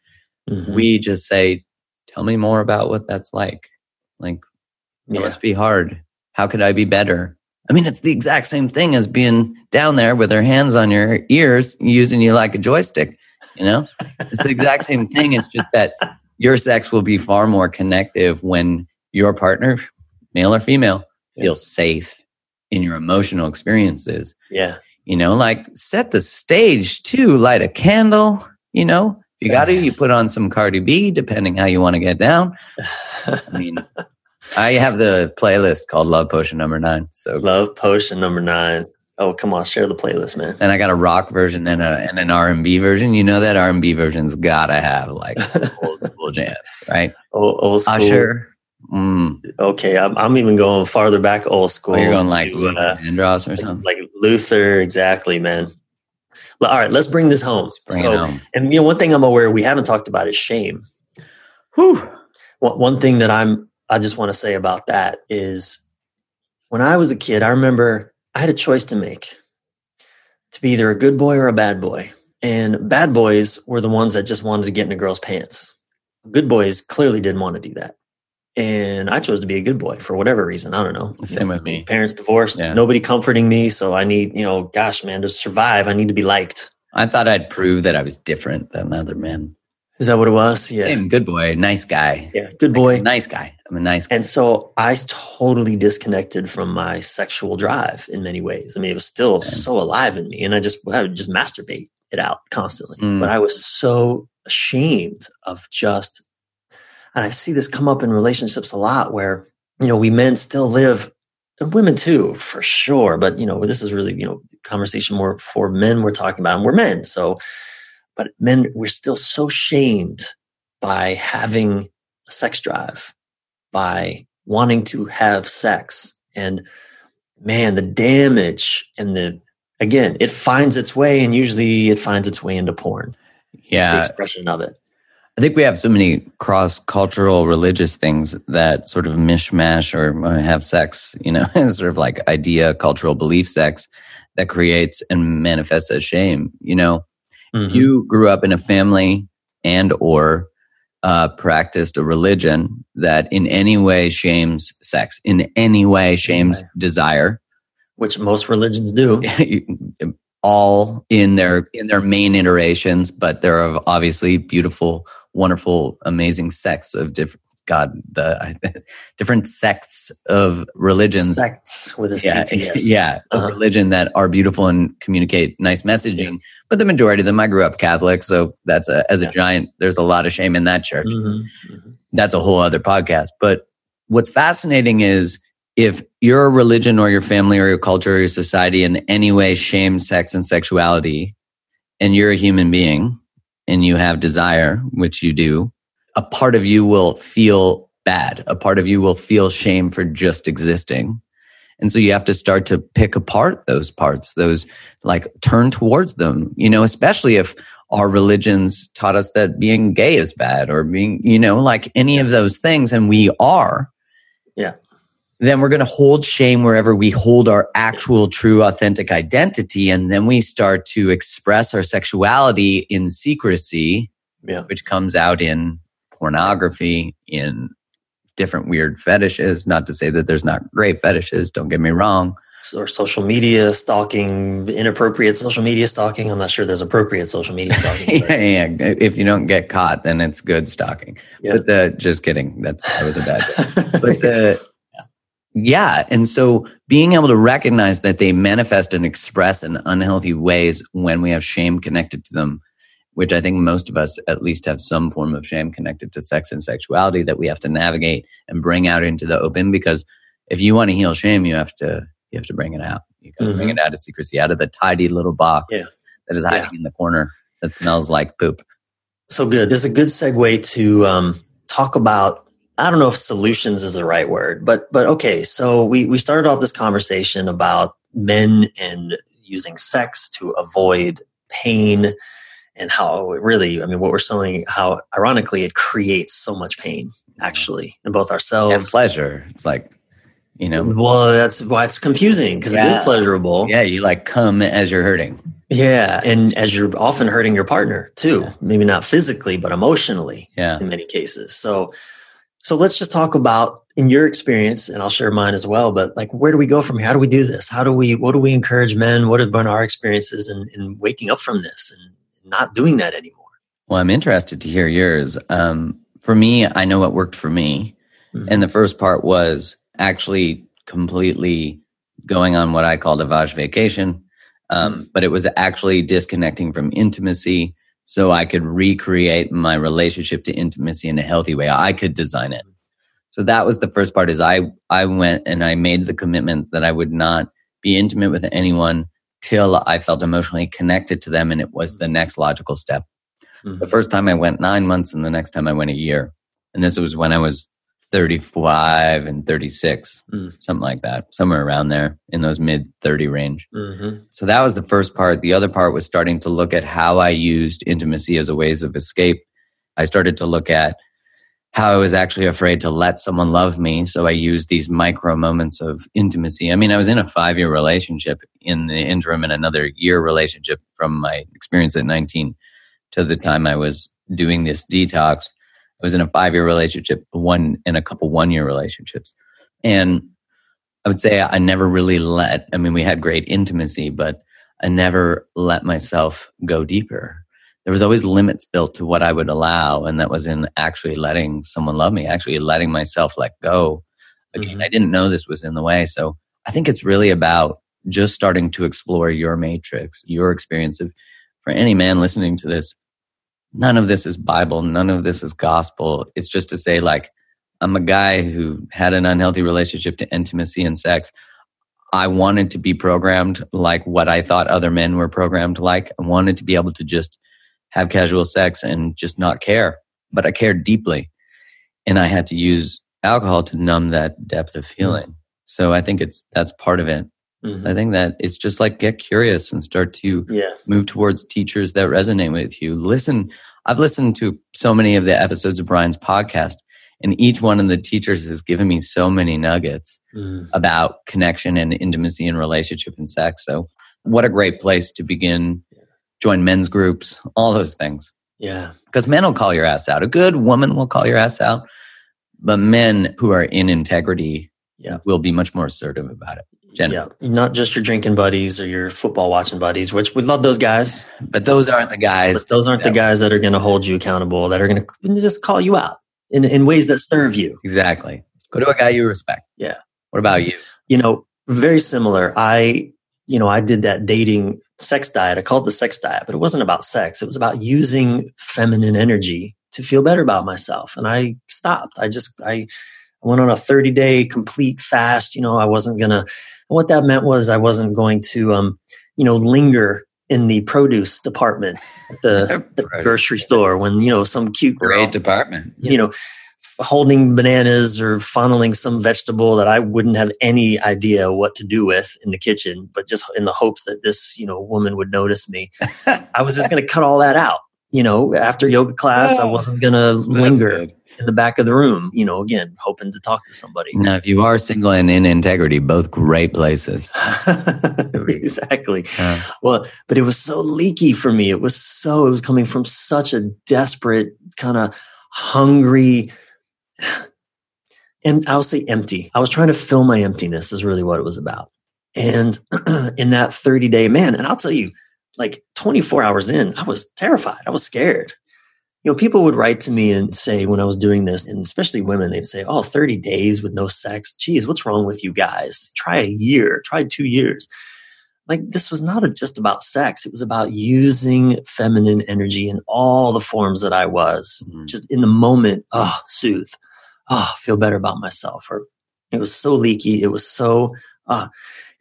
mm-hmm. we just say, tell me more about what that's like. Like, it yeah. must be hard. How could I be better? I mean, it's the exact same thing as being down there with their hands on your ears, using you like a joystick. You know, it's the exact same thing. It's just that your sex will be far more connective when your partner, male or female, feels safe in your emotional experiences. Yeah. You know, like set the stage too, light a candle, you know, if you got to, you put on some Cardi B, depending how you want to get down. I mean, I have the playlist called Love Potion Number Nine. So Love Potion Number Nine. Oh, come on, share the playlist, man. And I got a rock version and, a, and an R and B version. You know that R and B version's gotta have like old school jam, right? Old, old school. Usher. Mm. Okay, I'm, I'm even going farther back, old school. Oh, you're going like to, uh, Andros or something, like Luther. Exactly, man. All right, let's bring this home. Bring so, home. and you know, one thing I'm aware we haven't talked about is shame. Whew. One, one thing that I'm I just want to say about that is when I was a kid, I remember I had a choice to make to be either a good boy or a bad boy. And bad boys were the ones that just wanted to get in a girl's pants. Good boys clearly didn't want to do that. And I chose to be a good boy for whatever reason. I don't know. Same with me. Parents divorced, yeah. nobody comforting me. So I need, you know, gosh, man, to survive, I need to be liked. I thought I'd prove that I was different than other men. Is that what it was? Yeah. Same, good boy, nice guy. Yeah, good boy. Nice guy. I'm a nice guy. And so I totally disconnected from my sexual drive in many ways. I mean, it was still so alive in me. And I just I would just masturbate it out constantly. Mm. But I was so ashamed of just and I see this come up in relationships a lot where, you know, we men still live and women too, for sure. But you know, this is really, you know, conversation more for men we're talking about, and we're men. So but men, we're still so shamed by having a sex drive, by wanting to have sex. And man, the damage and the, again, it finds its way and usually it finds its way into porn. Yeah. The expression of it. I think we have so many cross cultural religious things that sort of mishmash or have sex, you know, sort of like idea, cultural belief sex that creates and manifests as shame. You know, mm-hmm. you grew up in a family and or uh, practiced a religion that in any way shames sex, in any way shames right. desire, which most religions do, all in their in their main iterations. But there are obviously beautiful, wonderful, amazing sects of different God, the different sects of religions. Sects with a yeah, Yeah, uh-huh. religion that are beautiful and communicate nice messaging. Yeah. But the majority of them, I grew up Catholic, so that's a, as a giant, there's a lot of shame in that church. Mm-hmm. Mm-hmm. That's a whole other podcast. But what's fascinating is if your religion or your family or your culture or your society in any way shames sex and sexuality, and you're a human being and you have desire, which you do, a part of you will feel bad. A part of you will feel shame for just existing. And so you have to start to pick apart those parts, those like turn towards them, you know, especially if our religions taught us that being gay is bad or being, you know, like any of those things. And we are. Then we're going to hold shame wherever we hold our actual, true, authentic identity. And then we start to express our sexuality in secrecy, yeah. which comes out in pornography, in different weird fetishes. Not to say that there's not great fetishes, don't get me wrong. or social media stalking, inappropriate social media stalking. I'm not sure there's appropriate social media stalking. yeah, yeah. If you don't get caught, then it's good stalking. Yeah. But the just kidding. That's that was a bad. But the yeah, and so being able to recognize that they manifest and express in unhealthy ways when we have shame connected to them, which I think most of us at least have some form of shame connected to sex and sexuality that we have to navigate and bring out into the open because if you want to heal shame, you have to you have to bring it out. You got to mm-hmm. bring it out of secrecy, out of the tidy little box yeah. that is hiding yeah. in the corner that smells like poop. So good. There's a good segue to um, talk about. I don't know if solutions is the right word, but but okay. So we we started off this conversation about men and using sex to avoid pain and how it really i mean what we're showing how ironically it creates so much pain actually in both ourselves and pleasure it's like you know well that's why it's confusing because yeah. it is pleasurable yeah you like come as you're hurting yeah and as you're often hurting your partner too yeah. maybe not physically but emotionally yeah in many cases so so let's just talk about in your experience and i'll share mine as well but like where do we go from here? How do we do this? How do we what do we encourage men? What have been our experiences in, in waking up from this and not doing that anymore? Well i'm interested to hear yours. Um, for me i know what worked for me. Mm-hmm. and the first part was actually completely going on what I called a Vaj vacation. Um, mm. but it was actually disconnecting from intimacy so I could recreate my relationship to intimacy in a healthy way. I could design it. So that was the first part is I, I went and I made the commitment that I would not be intimate with anyone till I felt emotionally connected to them. And it was the next logical step. Mm-hmm. The first time I went nine months and the next time I went a year. And this was when I was 35 and 36, mm. something like that, somewhere around there in those mid 30 range. Mm-hmm. So that was the first part. The other part was starting to look at how I used intimacy as a ways of escape. I started to look at how I was actually afraid to let someone love me. So I used these micro moments of intimacy. I mean, I was in a five year relationship in the interim and another year relationship from my experience at 19 to the time I was doing this detox. I was in a five year relationship, one in a couple one year relationships. And I would say I never really let, I mean, we had great intimacy, but I never let myself go deeper. There was always limits built to what I would allow. And that was in actually letting someone love me, actually letting myself let go. Again, mm-hmm. I didn't know this was in the way. So I think it's really about just starting to explore your matrix, your experience of, for any man listening to this, none of this is Bible, none of this is gospel. It's just to say, like, I'm a guy who had an unhealthy relationship to intimacy and sex. I wanted to be programmed like what I thought other men were programmed like. I wanted to be able to just have casual sex and just not care, but I cared deeply. And I had to use alcohol to numb that depth of hmm. feeling. So I think it's that's part of it. Mm-hmm. I think that it's just like get curious and start to yeah. move towards teachers that resonate with you. Listen, I've listened to so many of the episodes of Bryan's podcast, and each one of the teachers has given me so many nuggets mm. about connection and intimacy and relationship and sex. So, what a great place to begin. Join men's groups, all those things. Yeah. Because men will call your ass out. A good woman will call your ass out. But men who are in integrity yeah. will be much more assertive about it. Yeah, not just your drinking buddies or your football watching buddies, which we love those guys. But those aren't the guys. But those aren't the guys that are going to hold you accountable, that are going to just call you out in, in ways that serve you. Exactly. Go to a guy you respect. Yeah. What about you? You know, very similar. I, you know, I did that dating sex diet. I called it the sex diet, but it wasn't about sex. It was about using feminine energy to feel better about myself. And I stopped. I just, I, I went on a 30 day complete fast. You know, I wasn't going to, what that meant was I wasn't going to, um, you know, linger in the produce department at the, at the grocery store when, you know, some cute girl, great department, you know, holding bananas or funneling some vegetable that I wouldn't have any idea what to do with in the kitchen, but just in the hopes that this, you know, woman would notice me. I was just going to cut all that out. You know, after yoga class, oh, I wasn't going to linger. Good in the back of the room, you know, again, hoping to talk to somebody. Now, if you are single and in integrity, both great places. exactly. Yeah. Well, but it was so leaky for me. It was so, it was coming from such a desperate, kind of hungry, and I'll say empty. I was trying to fill my emptiness, is really what it was about. And in that 30 day man, and I'll tell you, like 24 hours in, I was terrified. I was scared. You know, people would write to me and say when I was doing this, and especially women, they'd say, Oh, 30 days with no sex. Geez, what's wrong with you guys? Try a year, try two years. Like this was not just about sex. It was about using feminine energy in all the forms that I was. Mm-hmm. Just in the moment, oh, soothe. Oh, feel better about myself. Or it was so leaky. It was so, uh,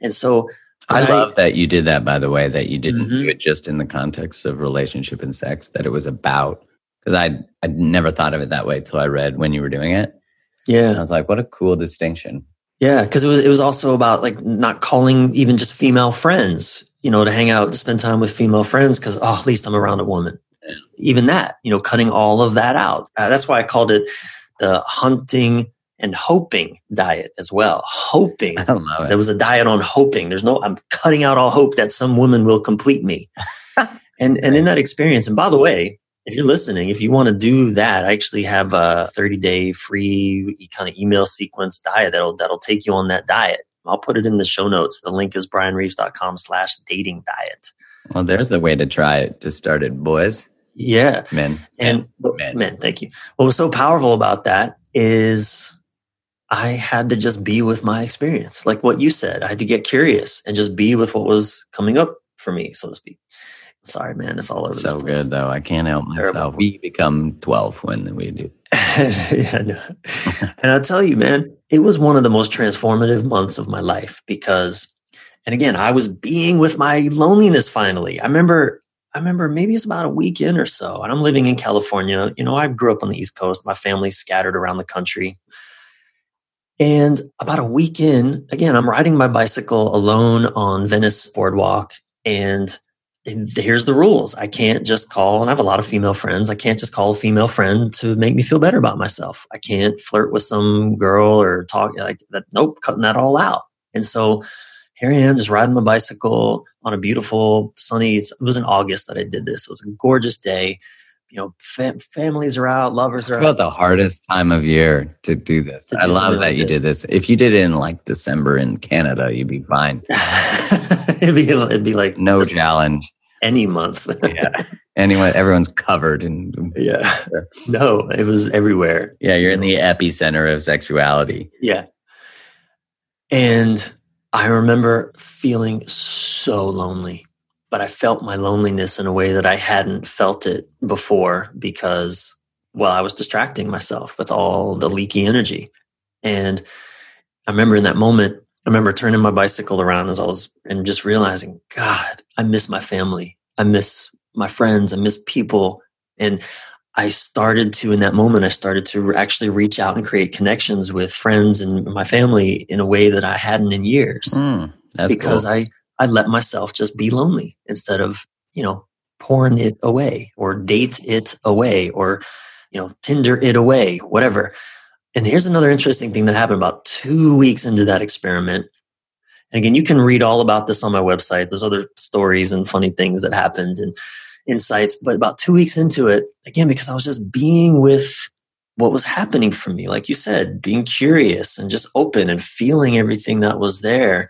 and so I love that you did that, by the way, that you didn't mm-hmm. do it just in the context of relationship and sex, that it was about, because I I never thought of it that way till I read when you were doing it. Yeah. I was like, what a cool distinction. Yeah, because it was it was also about like not calling even just female friends, you know, to hang out, to spend time with female friends, because oh, at least I'm around a woman. Yeah. Even that, you know, cutting all of that out. Uh, that's why I called it the hunting and hoping diet as well. Hoping. I don't know. There was a diet on hoping. There's no, I'm cutting out all hope that some woman will complete me. and, and in that experience, and by the way, if you're listening, if you want to do that, I actually have a 30 day free kind of email sequence diet that'll, that'll take you on that diet. I'll put it in the show notes. The link is bryanreeves.com slash dating diet. Well, there's the way to try it to start it, boys. Yeah. Men. And men. men, thank you. What was so powerful about that is I had to just be with my experience. Like what you said, I had to get curious and just be with what was coming up for me, so to speak. Sorry, man, it's all over. So good though. I can't help myself. Terrible. We become twelve when we do. yeah, no. and I'll tell you, man, it was one of the most transformative months of my life because, and again, I was being with my loneliness finally. I remember I remember maybe it's about a weekend or so, and I'm living in California. You know, I grew up on the East Coast. My family's scattered around the country. And about a week in, again, I'm riding my bicycle alone on Venice Boardwalk. And here's the rules. I can't just call, and I have a lot of female friends. I can't just call a female friend to make me feel better about myself. I can't flirt with some girl or talk like that. Nope, cutting that all out. And so here I am just riding my bicycle on a beautiful sunny, it was in August that I did this. It was a gorgeous day you know, fam- families are out, lovers are about the hardest time of year to do this. To do I love that like you this. did this. If you did it in like December in Canada, you'd be fine. it'd be it'd be like no challenge. Any month. yeah. Anyone, everyone's covered and yeah. No, it was everywhere. Yeah, you're in the epicenter of sexuality. Yeah. And I remember feeling so lonely but I felt my loneliness in a way that I hadn't felt it before because, well, I was distracting myself with all the leaky energy. And I remember in that moment, I remember turning my bicycle around as I was and just realizing, God, I miss my family. I miss my friends. I miss people. And I started to, in that moment, I started to actually reach out and create connections with friends and my family in a way that I hadn't in years. Mm, because cool. I, I let myself just be lonely instead of, you know, porn it away or date it away or, you know, Tinder it away, whatever. And here's another interesting thing that happened about two weeks into that experiment. And again, you can read all about this on my website. There's other stories and funny things that happened and insights. But about two weeks into it, again, because I was just being with what was happening for me, like you said, being curious and just open and feeling everything that was there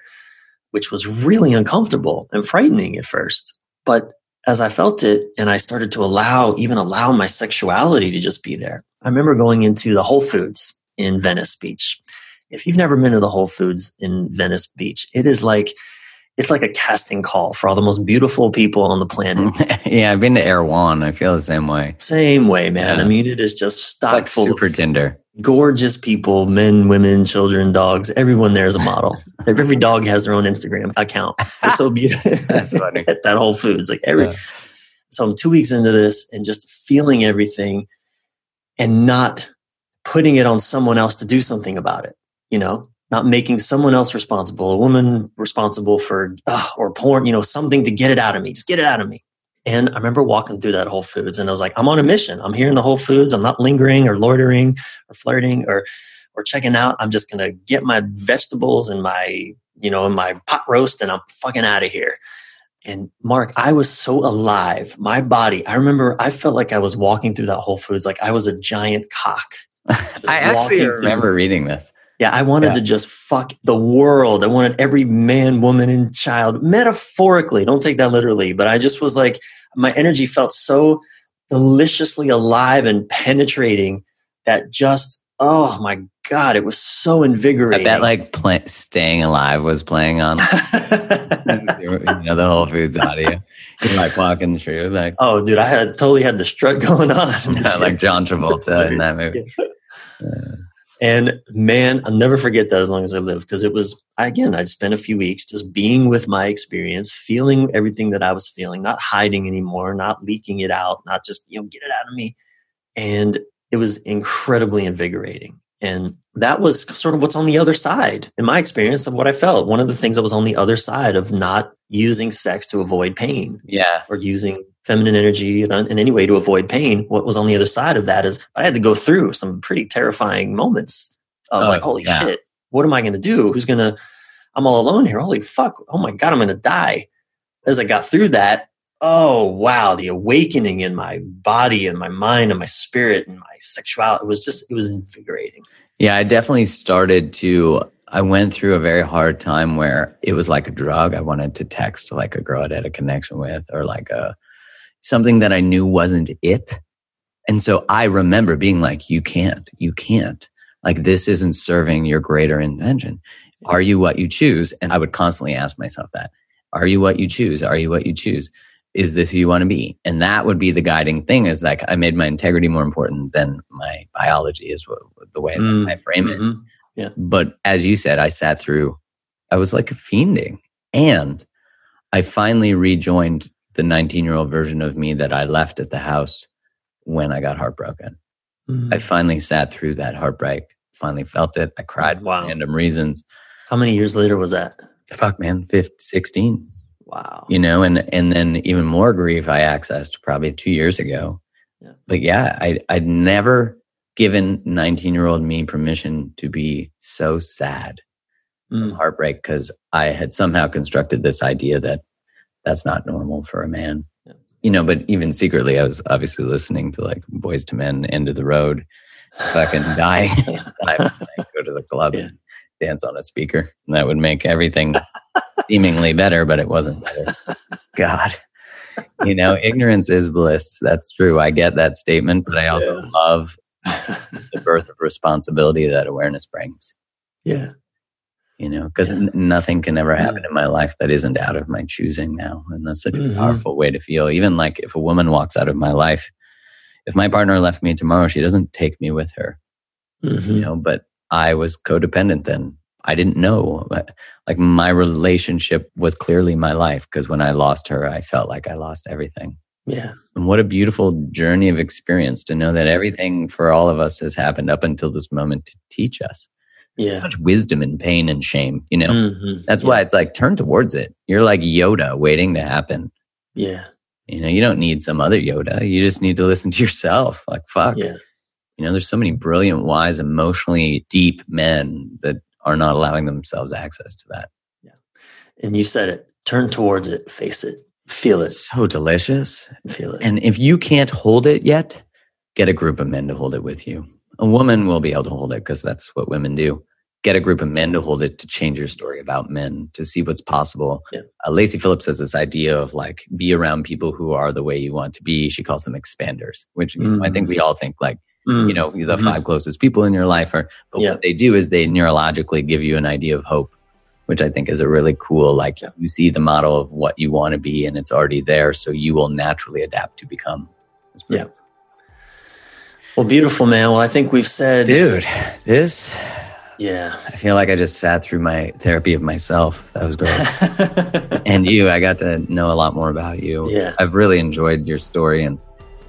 which was really uncomfortable and frightening at first. But as I felt it and I started to allow, even allow my sexuality to just be there, I remember going into the Whole Foods in Venice Beach. If you've never been to the Whole Foods in Venice Beach, it is like it's like a casting call for all the most beautiful people on the planet. yeah, I've been to Erewhon. I feel the same way. Same way, man. Yeah. I mean, it is just stock like full super Tinder. Gorgeous people, men, women, children, dogs. Everyone there is a model. every dog has their own Instagram account. They're so beautiful. At that Whole Foods, like every. Yeah. So I'm two weeks into this and just feeling everything, and not putting it on someone else to do something about it. You know, not making someone else responsible, a woman responsible for, uh, or porn, you know, something to get it out of me. Just get it out of me. And I remember walking through that Whole Foods and I was like, I'm on a mission. I'm here in the Whole Foods. I'm not lingering or loitering or flirting or, or checking out. I'm just going to get my vegetables and my, you know, and my pot roast and I'm fucking out of here. And Mark, I was so alive. My body, I remember I felt like I was walking through that Whole Foods like I was a giant cock. I actually remember through. reading this Yeah, I wanted Yeah. to just fuck the world. I wanted every man, woman, and child, metaphorically. Don't take that literally, but I just was like, my energy felt so deliciously alive and penetrating that just, oh my God, it was so I invigorating. bet like play, Staying Alive was playing on you know, the Whole Foods audio. You're like walking through, like oh, dude, I had totally had the strut going on. like John Travolta in that movie. And man, I'll never forget that as long as I live because it was, again, I'd spent a few weeks just being with my experience, feeling everything that I was feeling, not hiding anymore, not leaking it out, not just, you know, get it out of me. And it was incredibly invigorating. And that was sort of what's on the other side, in my experience, of what I felt. One of the things that was on the other side of not using sex to avoid pain Yeah, or using feminine energy in, in any way to avoid pain. What was on the other side of that is I had to go through some pretty terrifying moments of Oh, like, holy yeah. shit, what am I going to do? Who's going to, I'm all alone here. Holy fuck. Oh my God, I'm going to die. As I got through that, oh wow, the awakening in my body and my mind and my spirit and my sexuality, it was just, it was invigorating. yeah. I definitely started to. I went through a very hard time where it was like a drug. I wanted to text like a girl I'd had a connection with, or like a something that I knew wasn't it. And so I remember being like, "You can't, you can't. Like this isn't serving your greater intention. Are you what you choose?" And I would constantly ask myself that: Are you what you choose? Are you what you choose? Is this who you want to be? And that would be the guiding thing. Is like I made my integrity more important than my biology. Is what, the way Mm, that I frame it. Mhm. But as you said, I sat through, I was like fiending. And I finally rejoined the 19 year old version of me that I left at the house when I got heartbroken. Mhm. I finally sat through that heartbreak, finally felt it. I cried Wow. for random reasons. How many years later was that? Fuck, man, 15, 16, Wow. you know, and, and then even more grief I accessed probably two years ago. Yeah. But yeah, I, I'd never given 19 year old me permission to be so sad Mm. heartbreak because I had somehow constructed this idea that that's not normal for a man. Yeah. You know, but even secretly, I was obviously listening to like Boyz II Men, End of the Road, fucking dying. I go to the club Yeah. and dance on a speaker. And that would make everything seemingly better, but it wasn't better. God. You know, ignorance is bliss. That's true. I get that statement, but I also Yeah. love the birth of responsibility that awareness brings yeah. You know because Yeah. n- nothing can ever happen in my life that isn't out of my choosing now and that's such a powerful way to feel. Even like if a woman walks out of my life if my partner left me tomorrow she doesn't take me with her. Mhm. you know but i was codependent then. I didn't know But, like my relationship was clearly my life because when i lost her i felt like i lost everything. Yeah. and what a beautiful journey of experience to know that everything for all of us has happened up until this moment to teach us Yeah. much wisdom and pain and shame you know Mhm. that's Yeah. why it's like turn towards it. You're like Yoda waiting to happen. Yeah. You know, you don't need some other Yoda. You just need to listen to yourself. Like, fuck. Yeah. You know, there's so many brilliant, wise, emotionally deep men that are not allowing themselves access to that. Yeah. And you said it. Turn towards it. Face it. Feel it. It's so delicious. Feel it. And if you can't hold it yet, get a group of men to hold it with you. A woman will be able to hold it because that's what women do. Get a group of men to hold it to change your story about men, to see what's possible. Yeah. Uh, Lacy Phillips has this idea of like be around people who are the way you want to be. She calls them expanders, which you know, I think we all think like, Mm. you know, the Mhm. five closest people in your life are, but Yeah. what they do is they neurologically give you an idea of hope, which I think is a really cool, like Yeah. you see the model of what you want to be and it's already there. So you will naturally adapt to become. Yeah. Well, beautiful, man. Well, I think we've said, Dude, this, yeah. I feel like I just sat through my therapy of myself. That was great. and you, I got to know a lot more about you. Yeah. I've really enjoyed your story. And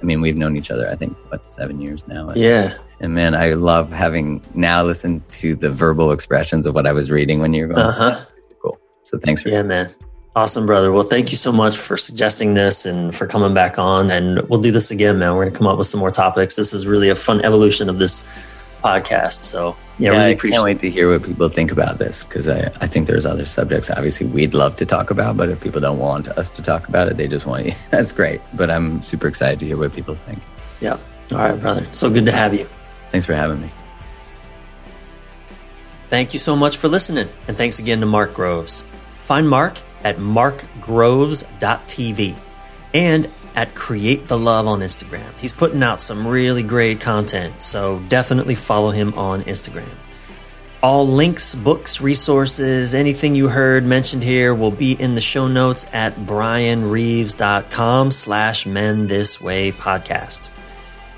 I mean, we've known each other, I think, what, seven years now. yeah. And man, I love having now listened to the verbal expressions of what I was reading when you were going. Uh huh. Cool. So thanks for Yeah, man. Awesome, brother. Well, thank you so much for suggesting this and for coming back on. And we'll do this again, man. We're going to come up with some more topics. This is really a fun evolution of this podcast. So, yeah, Yeah, really I appreciate can't wait to hear what people think about this because I, I think there's other subjects obviously we'd love to talk about, but if people don't want us to talk about it, they just want you. That's great. But I'm super excited to hear what people think. Yeah. All right, brother. So good to have you. Thanks for having me. Thank you so much for listening, and thanks again to Mark Groves. Find Mark at markgroves.tv and at Create the Love on Instagram. He's putting out some really great content, so definitely follow him on Instagram. All links, books, resources, anything you heard mentioned here will be in the show notes at bryanreeves.com slash men this way podcast.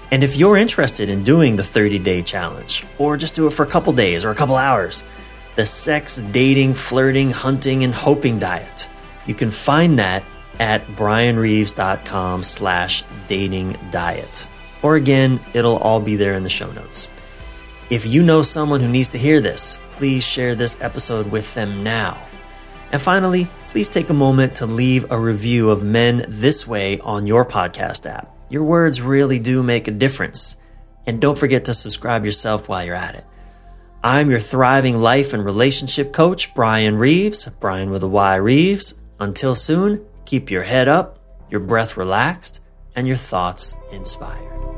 And if you're interested in doing the 30 day challenge, or just do it for a couple days or a couple hours, the sex, dating, flirting, hunting, and hoping diet, you can find that at bryanreeves.com slash dating diet. Or again, it'll all be there in the show notes. If you know someone who needs to hear this, please share this episode with them now. And finally, please take a moment to leave a review of Men This Way on your podcast app. Your words really do make a difference. And don't forget to subscribe yourself while you're at it. I'm your thriving life and relationship coach, Bryan Reeves, Bryan with a Y Reeves. Until soon, keep your head up, your breath relaxed, and your thoughts inspired.